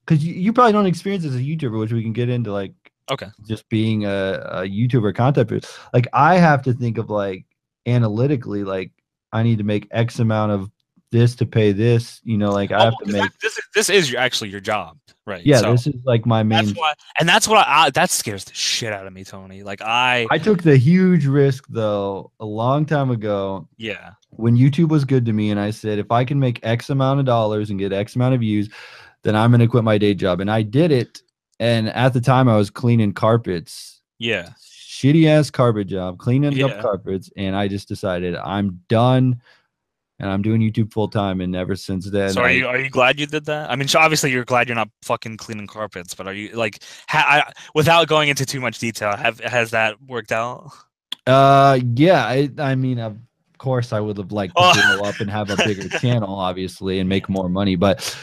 because you, you probably don't experience as a YouTuber, which we can get into, like, Okay. just being a, a YouTuber content. Like, I have to think of like analytically, like I need to make X amount of this to pay this. You know, like I Oh, have to make. this is this is your, actually your job, right? Yeah, So this is like my main. that's why, and that's what I, I that scares the shit out of me, Tony. Like I, I took the huge risk though a long time ago yeah. when YouTube was good to me, and I said if I can make X amount of dollars and get X amount of views, then I'm gonna quit my day job, and I did it. And at the time, I was cleaning carpets, Yeah. shitty ass carpet job, cleaning Yeah. up carpets, and I just decided I'm done, and I'm doing YouTube full time. And ever since then, so are I- you are you glad you did that? I mean, so obviously you're glad you're not fucking cleaning carpets, but are you like ha- I, without going into too much detail, have has that worked out? Uh, yeah. I, I mean, I've course I would have liked to Oh. up and have a bigger channel, obviously, and make more money. But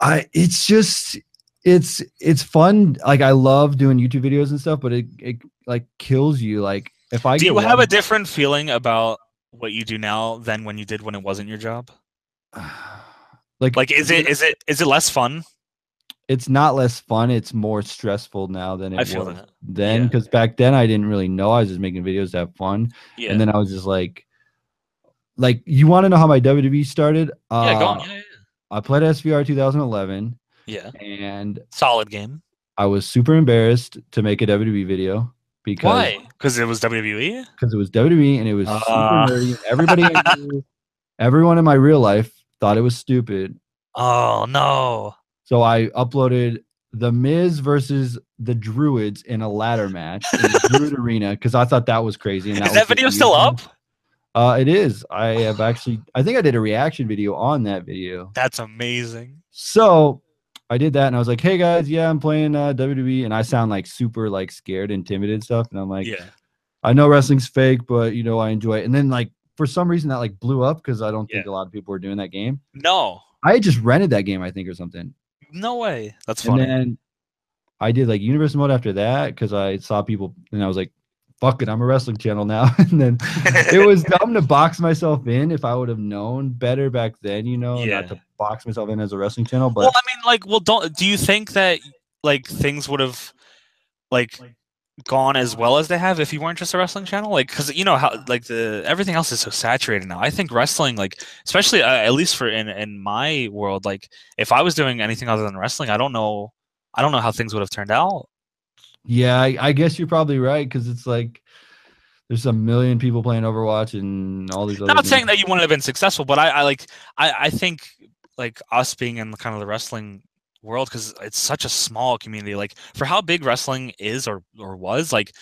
I, it's just, it's it's fun. Like I love doing YouTube videos and stuff, but it it like kills you. Like if I Do you have a different feeling about what you do now than when you did when it wasn't your job? like Like, is it is it is it less fun? it's not less fun it's more stressful now than it I was that. then Yeah. because back then i didn't really know i was just making videos to have fun Yeah. and then i was just like like you want to know how my wwe started uh, yeah, go on. Yeah, yeah, i played svr 2011 yeah. and Solid game. i was super embarrassed to make a wwe video because Why? Because it was? WWE. because it was wwe and it was Ah. super nerdy everybody I knew, everyone in my real life thought it was stupid Oh no. So I uploaded the Miz versus the Druids in a ladder match in the Druid Arena because I thought that was crazy. And Is was that the video still up? Uh, it is. I have actually. I think I did a reaction video on that video. That's amazing. So I did that, and I was like, "Hey guys, yeah, I'm playing uh, WWE," and I sound like super like scared and timid and stuff. And I'm like, yeah. "I know wrestling's fake, but you know I enjoy it." And then like for some reason that like blew up because I don't think a lot of people were doing that game. No. I had just rented that game, I think, or something. No way. That's funny. And then I did like universe mode after that because I saw people and I was like, fuck it, I'm a wrestling channel now. and then it was dumb to box myself in if I would have known better back then, you know, Yeah. not to box myself in as a wrestling channel. But well, I mean, like, well, don't do you think that like things would have like gone as well as they have if you weren't just a wrestling channel? Like, because you know how like the everything else is so saturated now. I think wrestling, like, especially uh, at least for in in my world, like, if I was doing anything other than wrestling, I don't know, I don't know how things would have turned out. Yeah, I, I guess you're probably right because it's like there's a million people playing Overwatch and all these other Not saying games. that you wouldn't have been successful, but I, I like, I, I think like us being in kind of the wrestling world because it's such a small community. Like for how big wrestling is or or was, like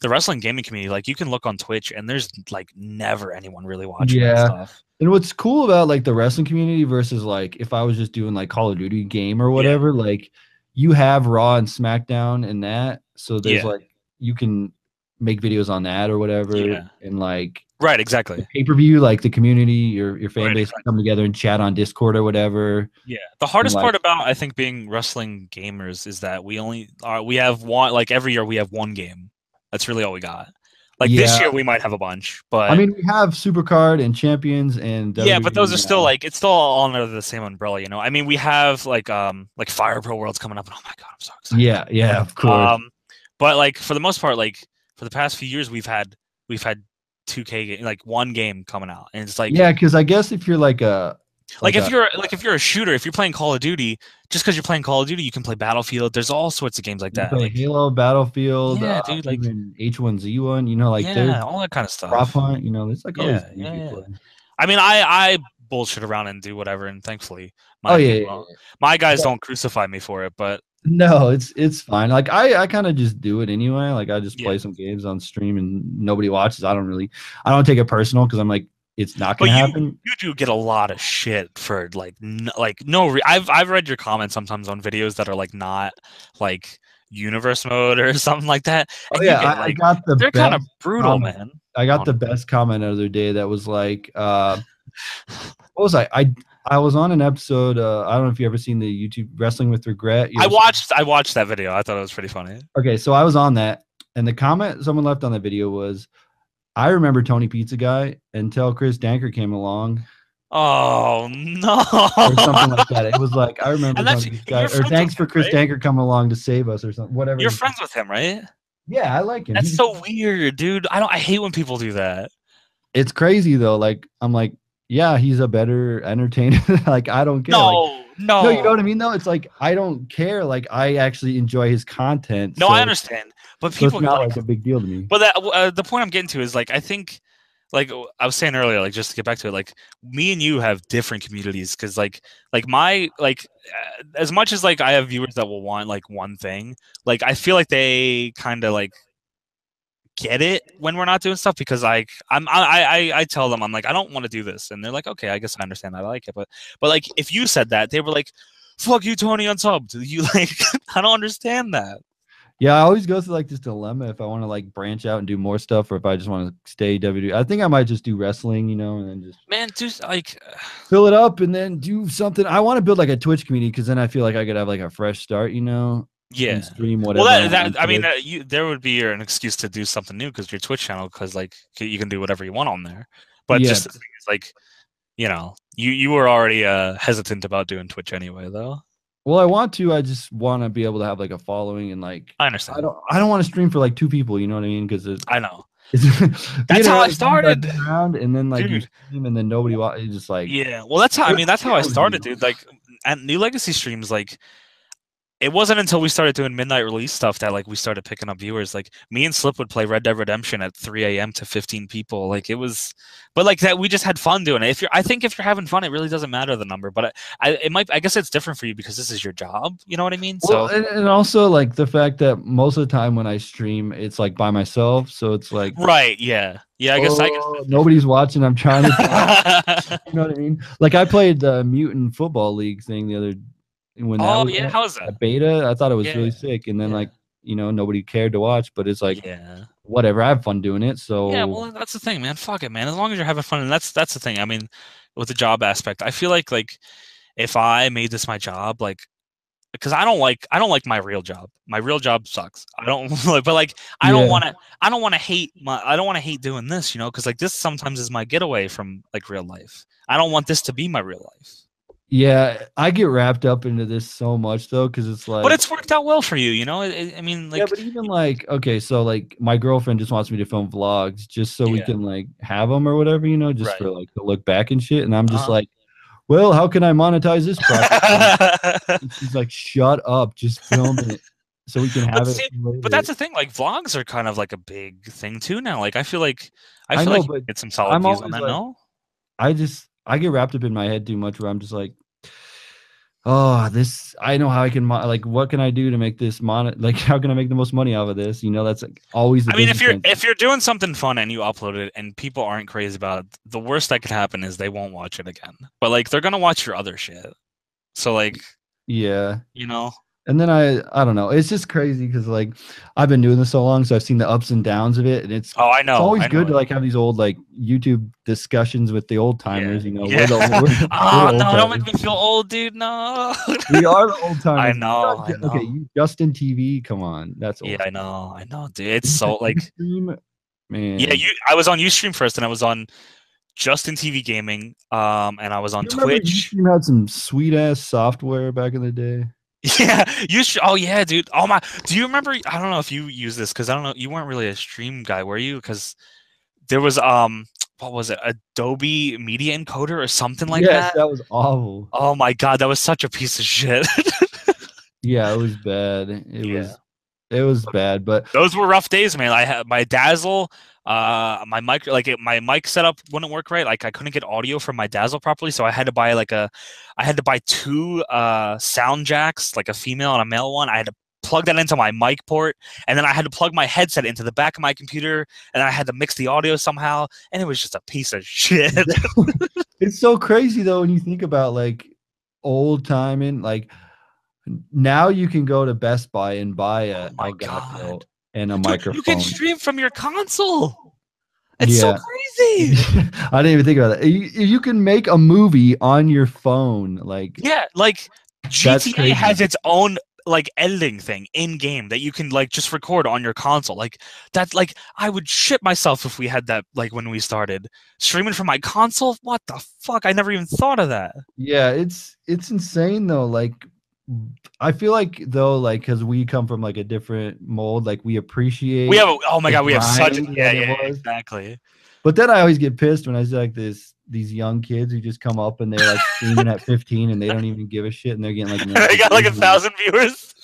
the wrestling gaming community, like you can look on Twitch and there's like never anyone really watching Yeah. that stuff. And what's cool about like the wrestling community versus like if I was just doing like Call of Duty game or whatever, like you have Raw and SmackDown and that. So there's Yeah. like you can make videos on that or whatever. Yeah. And like Right, exactly. pay per view, like the community, your your fan Right, base come together and chat on Discord or whatever. Yeah. The hardest like- part about I think being wrestling gamers is that we only are we have one like every year we have one game. That's really all we got. Like this year we might have a bunch, but I mean, we have Supercard and Champions and yeah, but those are still now. like it's still all under the same umbrella, you know. I mean, we have like um like Fire Pro Worlds coming up, and oh my god, I'm so excited. yeah, yeah, of course. Um, but like for the most part, like for the past few years, we've had we've had 2K like one game coming out, and it's like yeah, because I guess if you're like a like if a- you're like if you're a shooter, if you're playing Call of Duty, just because you're playing Call of Duty, you can play Battlefield. There's all sorts of games like that. Like, Halo, Battlefield, Yeah, uh, dude, like- H1Z1, you know, like yeah, all that kind of stuff. prop hunt, you know, there's like all Yeah, yeah, yeah. I mean, I I bullshit around and do whatever, and thankfully, my Oh yeah, yeah, well, yeah. my guys don't crucify me for it, but No, it's it's fine. Like I I kind of just do it anyway. Like I just play some games on stream and nobody watches. I don't really I don't take it personal because I'm like it's not gonna you- happen. you do get a lot of shit for like n- like no re- I've I've read your comments sometimes on videos that are like not like universe mode or something like that. Oh and you yeah, get, I, I got the they're kind of brutal, comment. man. I got the best comment the other day that was like uh what was I? I I was on an episode. Uh, I don't know if you ever seen the YouTube Wrestling with Regret. You I watched I watched that video. I thought it was pretty funny. Okay, so I was on that, and the comment someone left on the video was, "I remember Tony Pizza Guy until Chris Danker came along, Oh no! or something like that." It was like, "I remember Tony Pizza Guy," or "Thanks for him, Chris right? Danker coming along to save us," or something. Whatever. You're friends with him, right? Yeah, I like him. That's He's- so weird, dude. I don't. I hate when people do that. It's crazy though. Like I'm like, yeah, he's a better entertainer. like I don't care. Like, No, no, No, you know what I mean. though. it's like I don't care. Like I actually enjoy his content. No, so, I understand, but So people it's not like, like a big deal to me. But that uh, the point I'm getting to is like I think, like I was saying earlier, like just to get back to it, like me and you have different communities because like like my like uh, as much as like I have viewers that will want like one thing, like I feel like they kind of like get it when we're not doing stuff because like I'm I I I tell them I'm like I don't want to do this. And they're like okay I guess I understand that I like it. But but like if you said that they were like fuck you Tony unsubbed. You like I don't understand that Yeah, I always go through like this dilemma if I want to like branch out and do more stuff or if I just want to stay WWE. I think I might just do wrestling, you know, and then just Man, just like fill it up and then do something. I want to build like a Twitch community because then I feel like I could have like a fresh start, you know, yeah. stream whatever. Well, I that, that I mean, to. uh, you there would be an excuse to do something new because your Twitch channel, because like you can do whatever you want on there. But Yeah. just the thing is, like, you know, you you were already uh hesitant about doing Twitch anyway, though. Well, I want to. I just want to be able to have like a following and like I understand. I don't. I don't want to stream for like two people. You know what I mean? Because I know. That's how I started. Around and then like you Dude. stream and then nobody. wa- just like Yeah. Well, that's how. I mean, that's how I started, dude. Like, at New Legacy streams, like. It wasn't until we started doing midnight release stuff that like we started picking up viewers. Like me and Slip would play Red Dead Redemption at 3 a.m. to 15 people. Like it was, but like that we just had fun doing it. If you're, I think if you're having fun, it really doesn't matter the number. But I, I it might. I guess it's different for you because this is your job. You know what I mean? Well, so and, and also like the fact that most of the time when I stream, it's like by myself, so it's like right, yeah, yeah. I guess I oh, nobody's watching. I'm trying to. you know what I mean? Like I played the mutant football league thing the other when that oh was yeah, at- how's that? beta. I thought it was Yeah. really sick, and then Yeah. like you know nobody cared to watch, but it's like yeah. whatever. I have fun doing it. So Yeah, well, that's the thing, man. Fuck it, man. As long as you're having fun, and that's that's the thing. I mean, with the job aspect, I feel like like if I made this my job, like because I don't like I don't like my real job. My real job sucks. I don't like, but like I don't want to I don't want to hate my I don't want to hate doing this, you know, because like this sometimes is my getaway from like real life. I don't want this to be my real life. Yeah, I get wrapped up into this so much though, because it's like But it's worked out well for you, you know. It- it- I mean, like yeah, but even like okay, so like my girlfriend just wants me to film vlogs just so we can like have them or whatever, you know, just Right. for like to look back and shit. And I'm just Uh-huh. like, well, how can I monetize this project? She's like, shut up, just film it so we can But have it. see- later." But that's the thing, like vlogs are kind of like a big thing too now. Like I feel like I I feel know, like get some solid I'm views on that. like- no, I just I get wrapped up in my head too much where I'm just like, oh, this I know how I can mo- like what can I do to make this mon like how can I make the most money out of this? You know, that's like always. The I mean, if you're end. if you're doing something fun and you upload it and people aren't crazy about it, the worst that could happen is they won't watch it again. But like they're gonna watch your other shit. So like yeah, you know, and then I I don't know, it's just crazy because like I've been doing this so long, so I've seen the ups and downs of it, and it's. oh I know. it's always I good to like have these old like YouTube discussions with the old timers. You know, Yeah. we're the, we're, we're oh the no! Don't make me feel old, dude. No. we are the old timers. know, I Okay, know. you Justin TV, come on, that's old. yeah, I know. I know, dude. It's so like man. yeah. You. I was on UStream first, and I was on Justin TV Gaming. Um, and I was on You Twitch. You had some sweet ass software back in the day. Yeah, you should. Oh yeah, dude. Oh my. Do you remember? I don't know if you use this because I don't know. You weren't really a stream guy, were you? Because there was um, what was it? Adobe Media Encoder or something like yes, that. that was awful. Oh my god, that was such a piece of shit. Yeah, it was bad. It Yeah. was it was bad, but Those were rough days, man. I had my Dazzle. Uh, my mic, like it, my mic setup wouldn't work right. Like I couldn't get audio from my Dazzle properly, so I had to buy like a, I had to buy two uh sound jacks, like a female and a male one. I had to plug that into my mic port, and then I had to plug my headset into the back of my computer, and I had to mix the audio somehow, and it was just a piece of shit. it's so crazy though when you think about like old timing. Like now you can go to Best Buy and buy a Oh my Elgato God. And a Dude, microphone. you can stream from your console. It's so crazy. I didn't even think about that. You, you can make a movie on your phone. Like Yeah, like GTA has its own like editing thing in game that you can like just record on your console. Like that like I would shit myself if we had that like when we started. Streaming from my console? What the fuck? I never even thought of that. Yeah, it's it's insane though. Like I feel like though, like because we come from like a different mold, like we appreciate. We have a, oh my god, we have such yeah, yeah, exactly. But then I always get pissed when I see like this these young kids who just come up and they're like streaming at 15 and they don't even give a shit and they're getting like I got like a thousand viewers.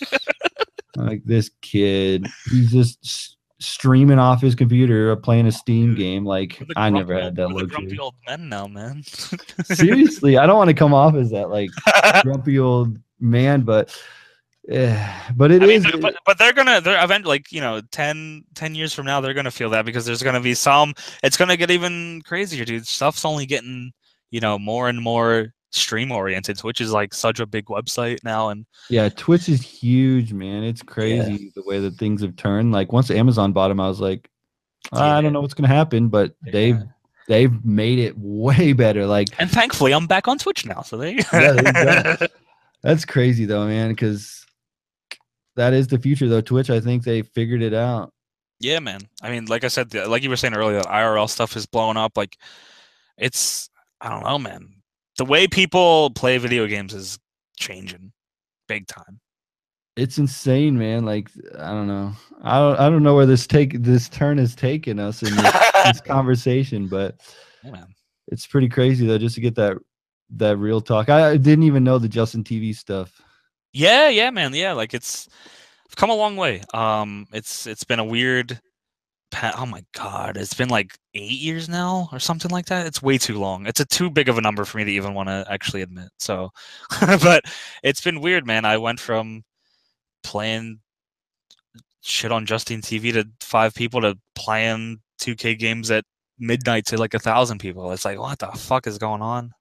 like this kid he's just streaming off his computer uh, playing a Steam game. Like I grumpy never had that the grumpy old men now, man. Seriously, I don't want to come off as that like grumpy old man, but eh, but it I is. mean, but, but they're gonna they're eventually like you know 10, 10 years from now they're gonna feel that because there's gonna be some it's gonna get even crazier dude stuff's only getting you know more and more stream oriented. Twitch is like such a big website now, and Yeah, Twitch is huge, man. It's crazy the way that things have turned. Like once Amazon bought them, I was like, I Yeah. don't know what's gonna happen, but they've they've made it way better. Like and thankfully I'm back on Twitch now. So they. Yeah, there you go. that's crazy though, man, because that is the future though. Twitch, I think they figured it out. Yeah, man. I mean, like I said, like you were saying earlier, that IRL stuff is blowing up. Like, it's I don't know, man. The way people play video games is changing, big time. It's insane, man. Like I don't know. I don't I don't know where this take this turn has taken us in this, this conversation, but Yeah, man. it's pretty crazy though, just to get that that real talk. I, didn't even know the Justin TV stuff. Yeah, yeah, man. Yeah, like it's I've come a long way. Um, it's it's been a weird. Oh my god, it's been like eight years now or something like that. It's way too long. It's a too big of a number for me to even want to actually admit. So, but it's been weird, man. I went from playing shit on Justin TV to five people to playing 2K games at midnight to like a thousand people. It's like, what the fuck is going on?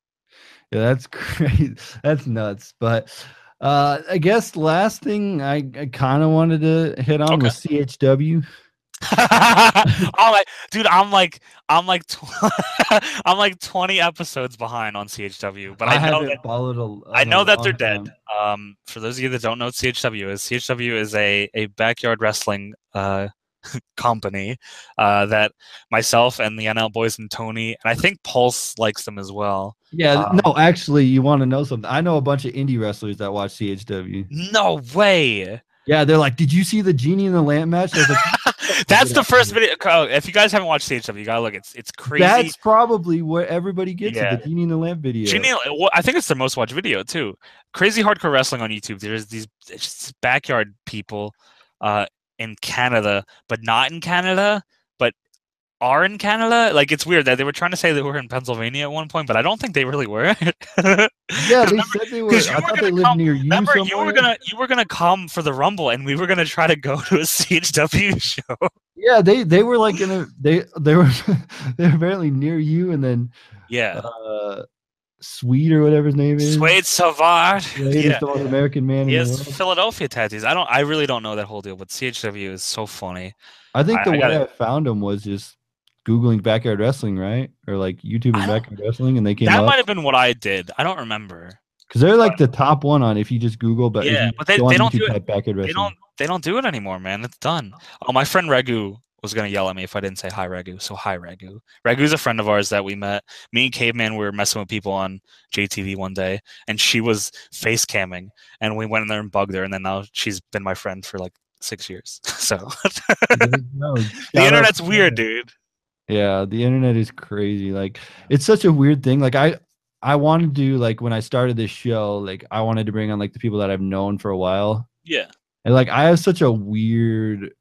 Yeah, that's great. That's nuts. But uh I guess last thing I, I kind of wanted to hit on Okay. was CHW. I'm like, dude, I'm like, I'm like, tw- I'm like 20 episodes behind on CHW, but I, know haven't that followed a, I know that they're long dead. Um, for those of you that don't know what CHW is, CHW is a a backyard wrestling uh company uh that myself and the NL boys and Tony and I think Pulse likes them as well. Yeah, um, no, actually, you want to know something? I know a bunch of indie wrestlers that watch CHW. No way. Yeah, they're like, "Did you see the Genie in the Lamp match?" Like, That's the first video. oh, If you guys haven't watched CHW, you gotta look. It's it's crazy. That's probably where everybody gets Yeah. it. The Genie in the Lamp video. Genie, well, I think it's their most watched video too. Crazy hardcore wrestling on YouTube. There's these backyard people uh, in Canada, but not in Canada, are in Canada. Like it's weird that they were trying to say they were in Pennsylvania at one point, but I don't think they really were. yeah, they remember- said they were. I thought they lived come- near you Remember, somewhere. you were gonna you were gonna come for the Rumble, and we were gonna try to go to a CHW show. Yeah, they they were like in a they they were they were apparently near you, and then Yeah, uh, Sweet or whatever his name is. Suede Savard. Yeah, he's Yeah. the most American man He has. Philadelphia tattoos. I don't. I really don't know that whole deal, but CHW is so funny. I think I- the I way gotta- I found him was just googling backyard wrestling, right? Or like YouTube and backyard wrestling, and they came That up might have been what I did. I don't remember. because they're like the top one on if you just Google. But Yeah, but they- they don't YouTube, do it- backyard They wrestling. don't. They don't do it anymore, man. It's done. Oh, my friend Regu was gonna yell at me if I didn't say hi, Regu. So hi, Regu. Regu's a friend of ours that we met. Me and Caveman were messing with people on JTV one day, and she was face camming, and we went in there and bugged her, and then now she's been my friend for like six years. So There you go. the internet's weird, dude. Yeah, the internet is crazy. Like it's such a weird thing. Like I I wanted to like when I started this show, like I wanted to bring on like the people that I've known for a while. Yeah. And like I have such a weird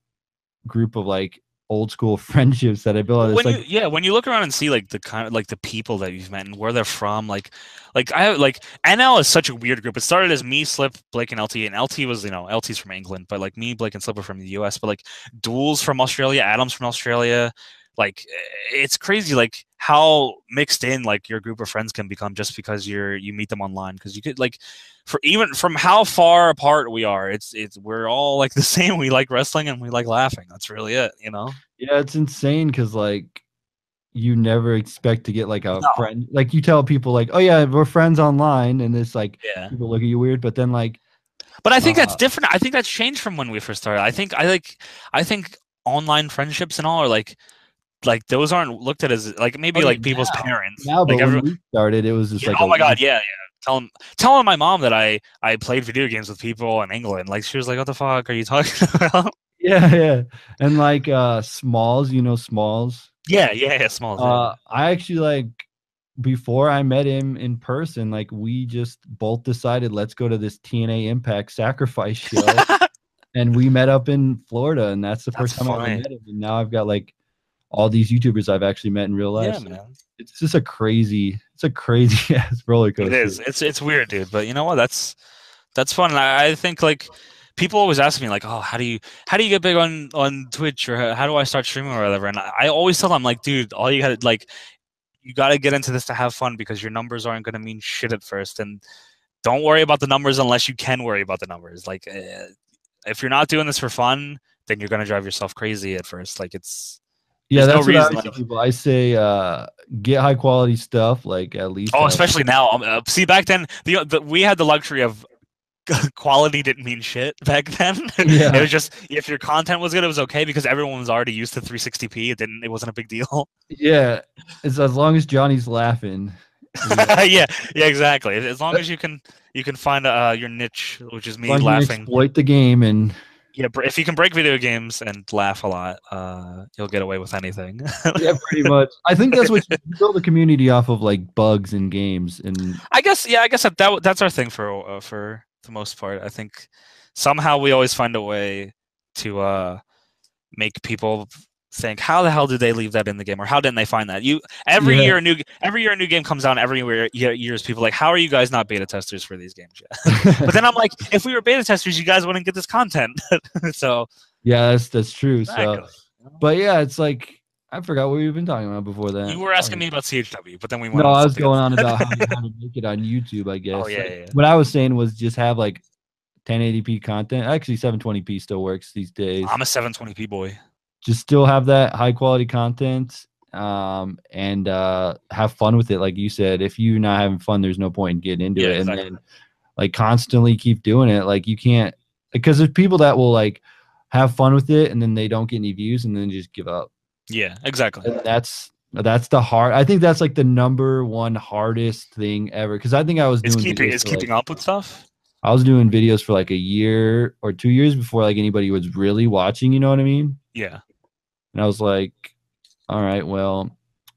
group of like old school friendships that I built. when like you, yeah, when you look around and see like the kind of like the people that you've met and where they're from, like like I have like NL is such a weird group. It started as me, Slip, Blake, and LT, and LT was you know LT's from England, but like me, Blake, and Slip are from the US. But like Duels from Australia, Adams from Australia, like eh, it's crazy like how mixed in like your group of friends can become just because you're you meet them online because you could like for even from how far apart we are it's it's we're all like the same we like wrestling and we like laughing that's really it you know yeah, it's insane because like you never expect to get like a No. friend. Like you tell people like, oh yeah, we're friends online, and it's like yeah people look at you weird. But then like But I think that's Uh, different. I think that's changed from when we first started. I think I like I think online friendships and all are like like those aren't looked at as like maybe Oh, like people's now- parents. now, but like every- when we started, it was just yeah, like oh my god, yeah, yeah. Telling telling my mom that I I played video games with people in England. Like she was like, "What the fuck are you talking about?" yeah, yeah, and like uh Smalls, you know Smalls. yeah, yeah, yeah. Small. Uh, I actually like before I met him in person, like we just both decided let's go to this TNA Impact Sacrifice show, and we met up in Florida, and that's the That's first time I met him. And now I've got like all these YouTubers I've actually met in real life. yeah, man. It's just a crazy, it's a crazy ass roller coaster. It is. It's it's weird, dude. But you know what? That's that's fun. I, I think like people always ask me like, oh, how do you how do you get big on on Twitch or how, do I start streaming or whatever? And I, I always tell them like, dude, all you got to like. you got to get into this to have fun because your numbers aren't going to mean shit at first and don't worry about the numbers unless you can worry about the numbers like uh, if you're not doing this for fun then you're going to drive yourself crazy at first like it's yeah there's no that's what I, reason, tell like- people. I say uh get high quality stuff like at least oh have- especially now um, uh, see back then the, the we had the luxury of quality didn't mean shit back then Yeah. it was just if your content was good it was okay because everyone was already used to 360p it didn't it wasn't a big deal yeah it's as long as johnny's laughing yeah, yeah, exactly. As long as you can, you can find uh, your niche, which is me as laughing. exploit the game and Yeah, if you can break video games and laugh a lot, uh, you'll get away with anything. yeah pretty much i think that's what you build a community off of like bugs in games and I guess, yeah, I guess that, that that's our thing for uh, for the most part. I think somehow we always find a way to uh, make people think, how the hell did they leave that in the game, or how didn't they find that? You every Yeah. year a new every year a new game comes out. Every year, year years people like, how are you guys not beta testers for these games yet? but then I'm like, if we were beta testers, you guys wouldn't get this content. so yeah that's that's true so but yeah it's like i forgot what we've been talking about before that you were asking oh, me about CHW, but then we went. no i was going on about how, how to make it on youtube i oh, guess Oh yeah, Like, yeah, yeah. what i was saying was just have like 1080p content actually 720p still works these days I'm a 720p boy. Just still have that high quality content um and uh have fun with it like you said if you're not having fun there's no point in getting into Yeah, it exactly. and then like constantly keep doing it like you can't because there's people that will like have fun with it and then they don't get any views and then just give up Yeah, exactly. and that's that's the hard i think that's like the number one hardest thing ever because i think i was It's doing keeping videos it's keeping like, up with stuff. i was doing videos for like a year or two years before like anybody was really watching you know what i mean Yeah. And I was like, all right, well,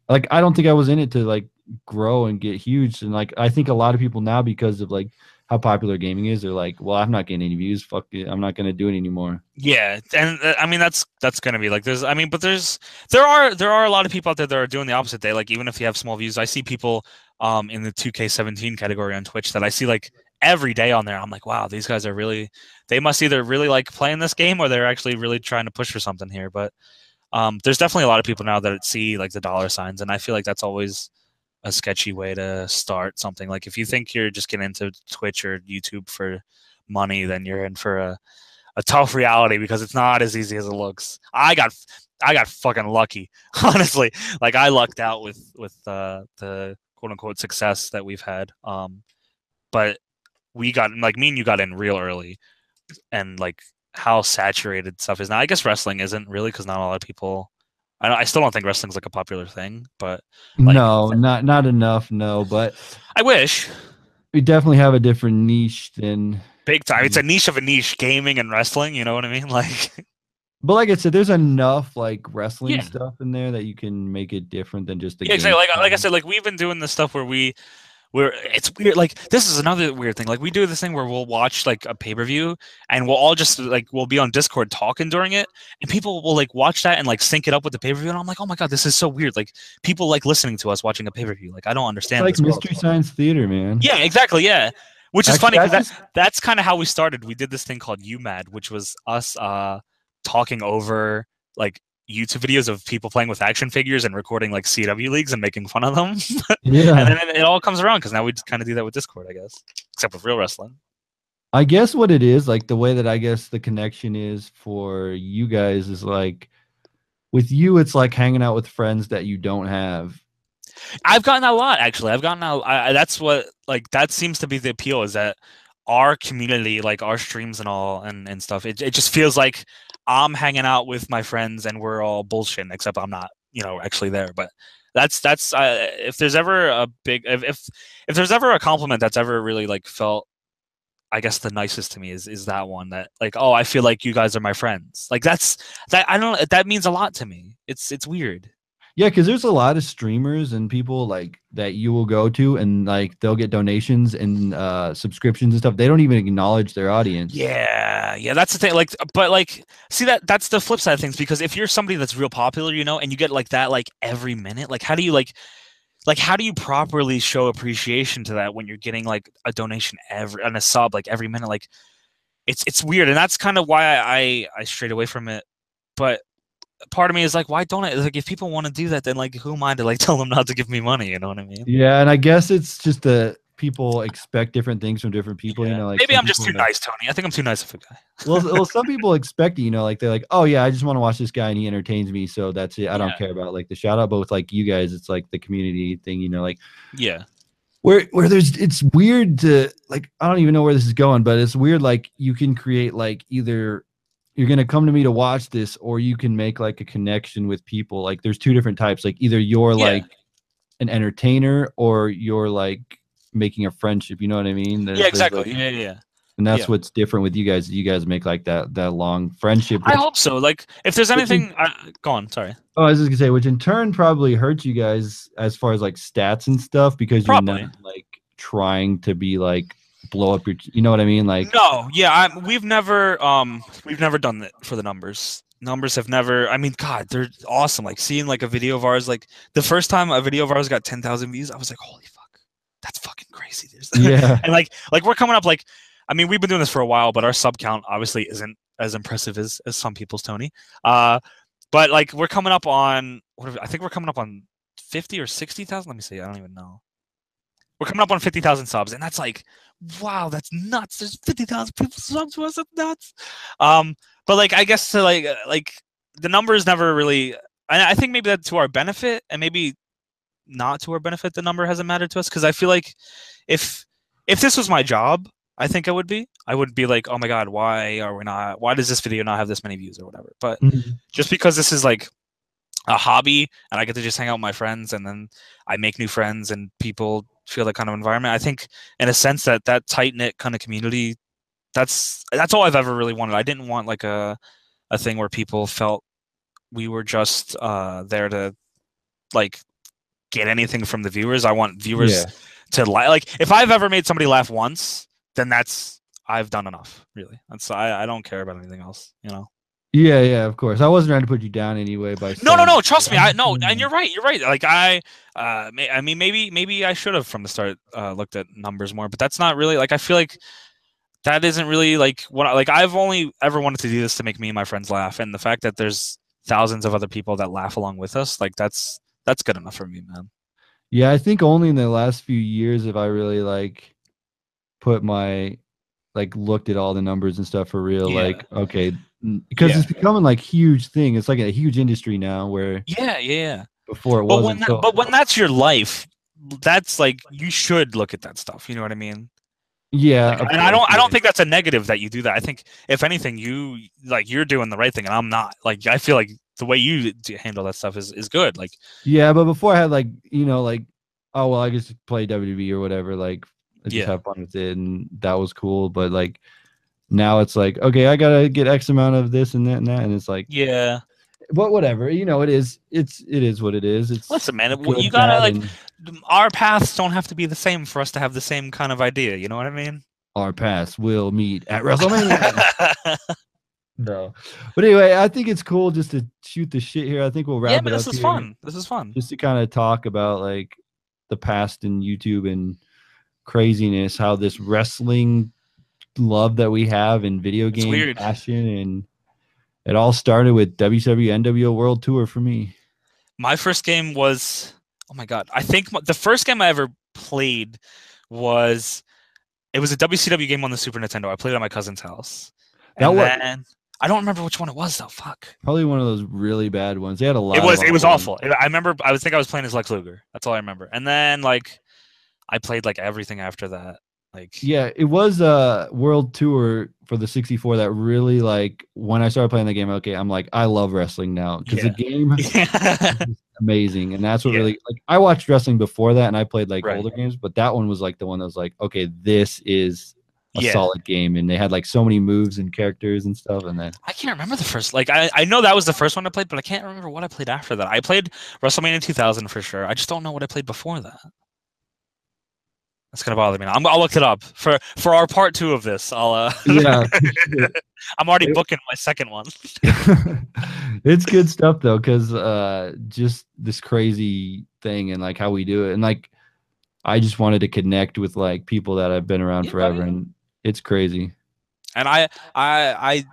like I don't think I was in it to like grow and get huge. And like I think a lot of people now, because of like how popular gaming is, they're like, well, I'm not getting any views. Fuck it, I'm not gonna do it anymore. Yeah, and uh, I mean that's that's gonna be like there's I mean but there's there are there are a lot of people out there that are doing the opposite day like even if you have small views I see people um in the 2K17 category on Twitch that I see like every day on there I'm like wow these guys are really they must either really like playing this game or they're actually really trying to push for something here but um there's definitely a lot of people now that see like the dollar signs and I feel like that's always a sketchy way to start something like if you think you're just getting into Twitch or YouTube for money then you're in for a a tough reality because it's not as easy as it looks. I got I got fucking lucky, honestly. Like I lucked out with with uh, the quote unquote success that we've had. Um, but we got like me and you got in real early, and like how saturated stuff is now. I guess wrestling isn't really because not a lot of people. I, I still don't think wrestling's like a popular thing, but Like- no, not not enough. No, but I wish we definitely have a different niche than. big time. It's a niche of a niche, gaming and wrestling. You know what I mean? Like But like I said, there's enough like wrestling Yeah. stuff in there that you can make it different than just the. Yeah, exactly. Like, like I said, like we've been doing this stuff where we, where it's weird. Like this is another weird thing. Like we do this thing where we'll watch like a pay per view, and we'll all just like we'll be on Discord talking during it, and people will like watch that and like sync it up with the pay per view, and I'm like, oh my god, this is so weird. Like people like listening to us watching a pay per view. Like I don't It's understand. like this world. Mystery Science Theater, man. Yeah, exactly. Yeah, which is Actually, funny because just- that, that's kind of how we started. We did this thing called UMAD, which was us uh talking over like YouTube videos of people playing with action figures and recording like CAW leagues and making fun of them. yeah. and then it, all comes around because now we just kind of do that with Discord, I guess, except with real wrestling. I guess what it is, like the way that I guess the connection is for you guys is like with you, it's like hanging out with friends that you don't have. I've gotten a lot actually. I've gotten a, I, I- that's what like that seems to be the appeal is that our community, like our streams and all and and stuff, it it just feels like I'm hanging out with my friends and we're all bullshit, except I'm not, you know, actually there. But that's that's uh, if there's ever a big if, if if there's ever a compliment that's ever really like felt I guess the nicest to me is is that one that like oh I feel like you guys are my friends like that's that I don't that means a lot to me it's it's weird Yeah, because there's a lot of streamers and people like that you will go to and like they'll get donations and uh subscriptions and stuff. They don't even acknowledge their audience. Yeah, yeah, that's the thing. Like, but like, see that that's the flip side of things because if you're somebody that's real popular, you know, and you get like that like every minute, like how do you like, like how do you properly show appreciation to that when you're getting like a donation every and a sub like every minute? Like, it's it's weird, and that's kind of why I I, I strayed away from it. But part of me is like, why don't I? Like, if people want to do that, then like, who am I to like tell them not to give me money? You know what I mean? Yeah, and I guess it's just that people expect different things from different people. Yeah. You know, like maybe I'm just too like- nice, Tony. I think I'm too nice of a guy. well, well, some people expect it, you know, like they're like, oh yeah, I just want to watch this guy and he entertains me, so that's it. I don't Yeah. care about like the shout out, but with like you guys, it's like the community thing, you know, like Yeah. where where there's it's weird to like I don't even know where this is going, but it's weird like you can create like either you're gonna come to me to watch this or you can make like a connection with people. Like there's two different types. Like either you're Yeah. like an entertainer or you're like making a friendship. You know what I mean? There's- Yeah, exactly. like- yeah, yeah, yeah. and that's yeah. what's different with you guys. You guys make like that that long friendship. I hope so. Like, if there's Which anything, I, go on. Sorry. Oh, I was just gonna say, which in turn probably hurts you guys as far as like stats and stuff because you're not like trying to be like blow up your. You know what I mean? Like No, yeah, I, we've never, um, we've never done that for the numbers. Numbers have never. I mean, God, they're awesome. Like seeing like a video of ours, like the first time a video of ours got ten thousand views, I was like, holy fuck, that's fucking crazy. There's yeah, and like like we're coming up like I mean we've been doing this for a while, but our sub count obviously isn't as impressive as as some people's Tony. Uh, but like we're coming up on what are I think we're coming up on fifty or sixty thousand. Let me see. I don't even know. We're coming up on fifty thousand subs, and that's like wow, that's nuts. There's fifty thousand people subs to us. That's nuts. Um, but like I guess to like uh, like the numbers never really. I, I think maybe that's to our benefit, and maybe not to our benefit. The number hasn't mattered to us because I feel like if if this was my job, I think I would be. I would be like, oh my god, why are we not? Why does this video not have this many views or whatever? But Mhm. just because this is like a hobby and I get to just hang out with my friends and then I make new friends and people feel that kind of environment. I think in a sense that that tight knit kind of community, that's that's all I've ever really wanted. I didn't want like a a thing where people felt we were just uh there to like get anything from the viewers. I want viewers Yeah. to like like if I've ever made somebody laugh once, then that's I've done enough. Really, that's I I don't care about anything else. You know. Yeah, yeah. Of course, I wasn't trying to put you down anyway. By No, no, no. Trust me. I no, and you're right. You're right. Like I, uh, may, I mean, maybe, maybe I should have from the start uh, looked at numbers more, but that's not really like I feel like that isn't really like what I, like I've only ever wanted to do this to make me and my friends laugh, and the fact that there's thousands of other people that laugh along with us, like that's that's good enough for me, man. Yeah, I think only in the last few years have I really like put my like looked at all the numbers and stuff for real. Yeah. Like, okay, because it's becoming like huge thing. It's like a huge industry now where Yeah, yeah. yeah. before it But wasn't. when that, so- but when that's your life, that's like you should look at that stuff. You know what I mean? yeah, Like, and I don't I don't think that's a negative that you do that. I think if anything, you like you're doing the right thing, and I'm not. Like I feel like the way you handle that stuff is is good. Like Yeah, but before I had like you know like oh well I just play WWE or whatever like I just Yeah. have fun with it and that was cool. But like now it's like okay I gotta get X amount of this and that and that and it's like yeah, but whatever you know it is it's it is what it is. It's listen, man, it- you gotta like and our paths don't have to be the same for us to have the same kind of idea. You know what I mean? our paths will meet at WrestleMania. no, but anyway, I think it's cool just to shoot the shit here. I think we'll wrap yeah, up this is fun. This is fun. just to kind of talk about like the past in YouTube and craziness, how this wrestling love that we have in video game passion and it all started with WCW NWO World Tour for me. my first game was oh my god i think the first game i ever played was it was a wcw game on the super nintendo. I played it at my cousin's house. That and wa- then i don't remember which one it was though. Fuck. Probably one of those really bad ones. They had a lot. it was it was awful awful. I remember i was think i was playing as lex luger. That's all i remember. And then like i played like everything after that like. Yeah, it was a World Tour for the 64 that really like when I started playing the game. Okay, I'm like I love wrestling now because Yeah. the game yeah is amazing and that's what Yeah. really like i watched wrestling before that and i played like Right. older games but that one was like the one that was like okay this is a Yeah. solid game and they had like so many moves and characters and stuff and then I can't remember the first. Like I, I know that was the first one I played, but I can't remember what I played after that. I played WrestleMania 2000 for sure. I just don't know what I played before that. That's gonna bother me. Now. I'm, I'll look it up for for our part two of this. I'll. Uh, yeah I'm already booking my second one. it's good stuff though because uh just this crazy thing and like how we do it and like i just wanted to connect with like people that I've been around Yeah, forever and it's crazy And I I I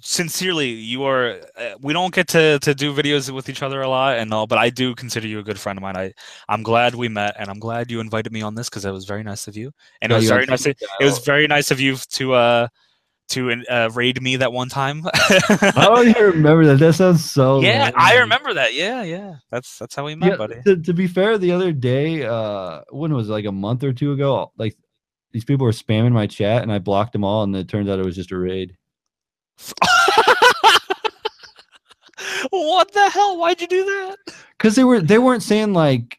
sincerely, you are. Uh, we don't get to to do videos with each other a lot and all, but I do consider you a good friend of mine. I I'm glad we met, and I'm glad you invited me on this because it was very nice of you, and it was very nice. Of, it was very nice of you to uh to uh, raid me that one time. I don't even remember that. That sounds so. yeah, I remember that. Yeah, yeah. That's that's how we met, Yeah, buddy. to, to be fair, the other day, uh, when was it, like a month or two ago? Like these people were spamming my chat, and I blocked them all, and it turns out it was just a raid. what the hell? Why'd you do that? Because they were they weren't saying like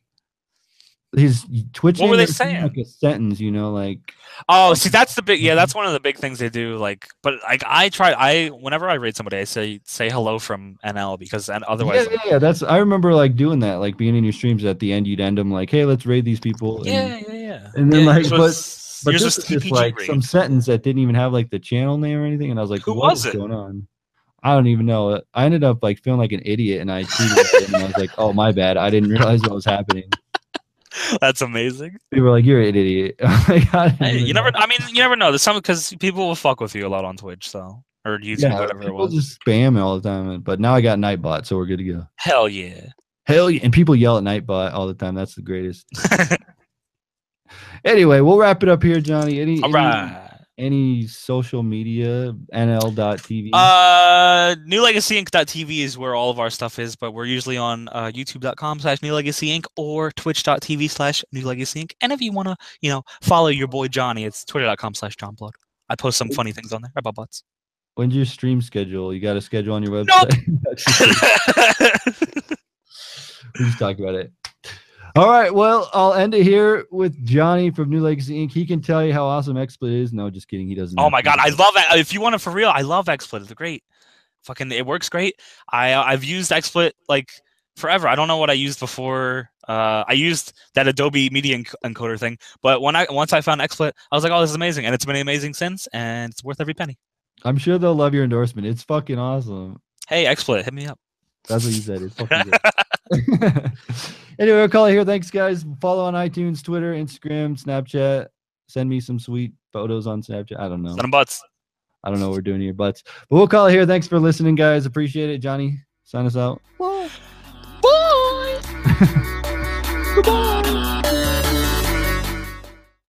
his Twitch. What were they saying, Like a sentence, you know, like Oh, see, that's the big. Yeah, mm-hmm. that's one of the big things they do. Like, but like, I try. I whenever I raid somebody, I say say hello from NL because and otherwise, yeah, yeah, yeah. That's I remember like doing that, like being in your streams at the end, you'd end them like, "Hey, let's raid these people." and- yeah, yeah, yeah. and then, Yeah, like, yours but- But yours this was just like some sentence that didn't even have like the channel name or anything, and I was like, Who "What was is it? going on?" I don't even know. I ended up like feeling like an idiot, and I tweeted it, and I was like, "Oh, my bad. I didn't realize what was happening." That's amazing. People were like, "You're an idiot." Like, Hey, you never. I mean, you never know. There's some because people will fuck with you a lot on Twitch, so or YouTube, Yeah, whatever it people was. just spam all the time. But now I got Nightbot, so we're good to go. Hell yeah. Hell yeah! And people yell at Nightbot all the time. That's the greatest. Anyway, we'll wrap it up here, Johnny. Any All any, right. any social media nl.tv? Uh, newlegacyinc.tv is where all of our stuff is, but we're usually on uh, youtube.com slash newlegacyinc or twitch.tv slash newlegacyinc. And if you want to, you know, follow your boy Johnny, it's twitter.com slash johnblood. I post some funny things on there about butts. When's your stream schedule? You got a schedule on your website? Just- we just talk about it. All right. Well, I'll end it here with Johnny from New Legacy Inc. He can tell you how awesome XSplit is. No, just kidding. He doesn't. oh my god, I love it. If you want it for real, I love XSplit. It's great. Fucking, it works great. I I've used XSplit like forever. I don't know what I used before. Uh, I used that Adobe Media enc- Encoder thing, but when I once I found XSplit, I was like, oh, this is amazing, and it's been amazing since, and it's worth every penny. I'm sure they'll love your endorsement. It's fucking awesome. Hey, XSplit, hit me up. That's what you said. It's fucking good. anyway, we'll call it here. Thanks, guys. Follow on iTunes, Twitter, Instagram, Snapchat. Send me some sweet photos on Snapchat. I don't know. Send 'em butts. I don't know what we're doing here, butts. but we'll call it here. Thanks for listening, guys. Appreciate it. Johnny, sign us out. Bye. Goodbye.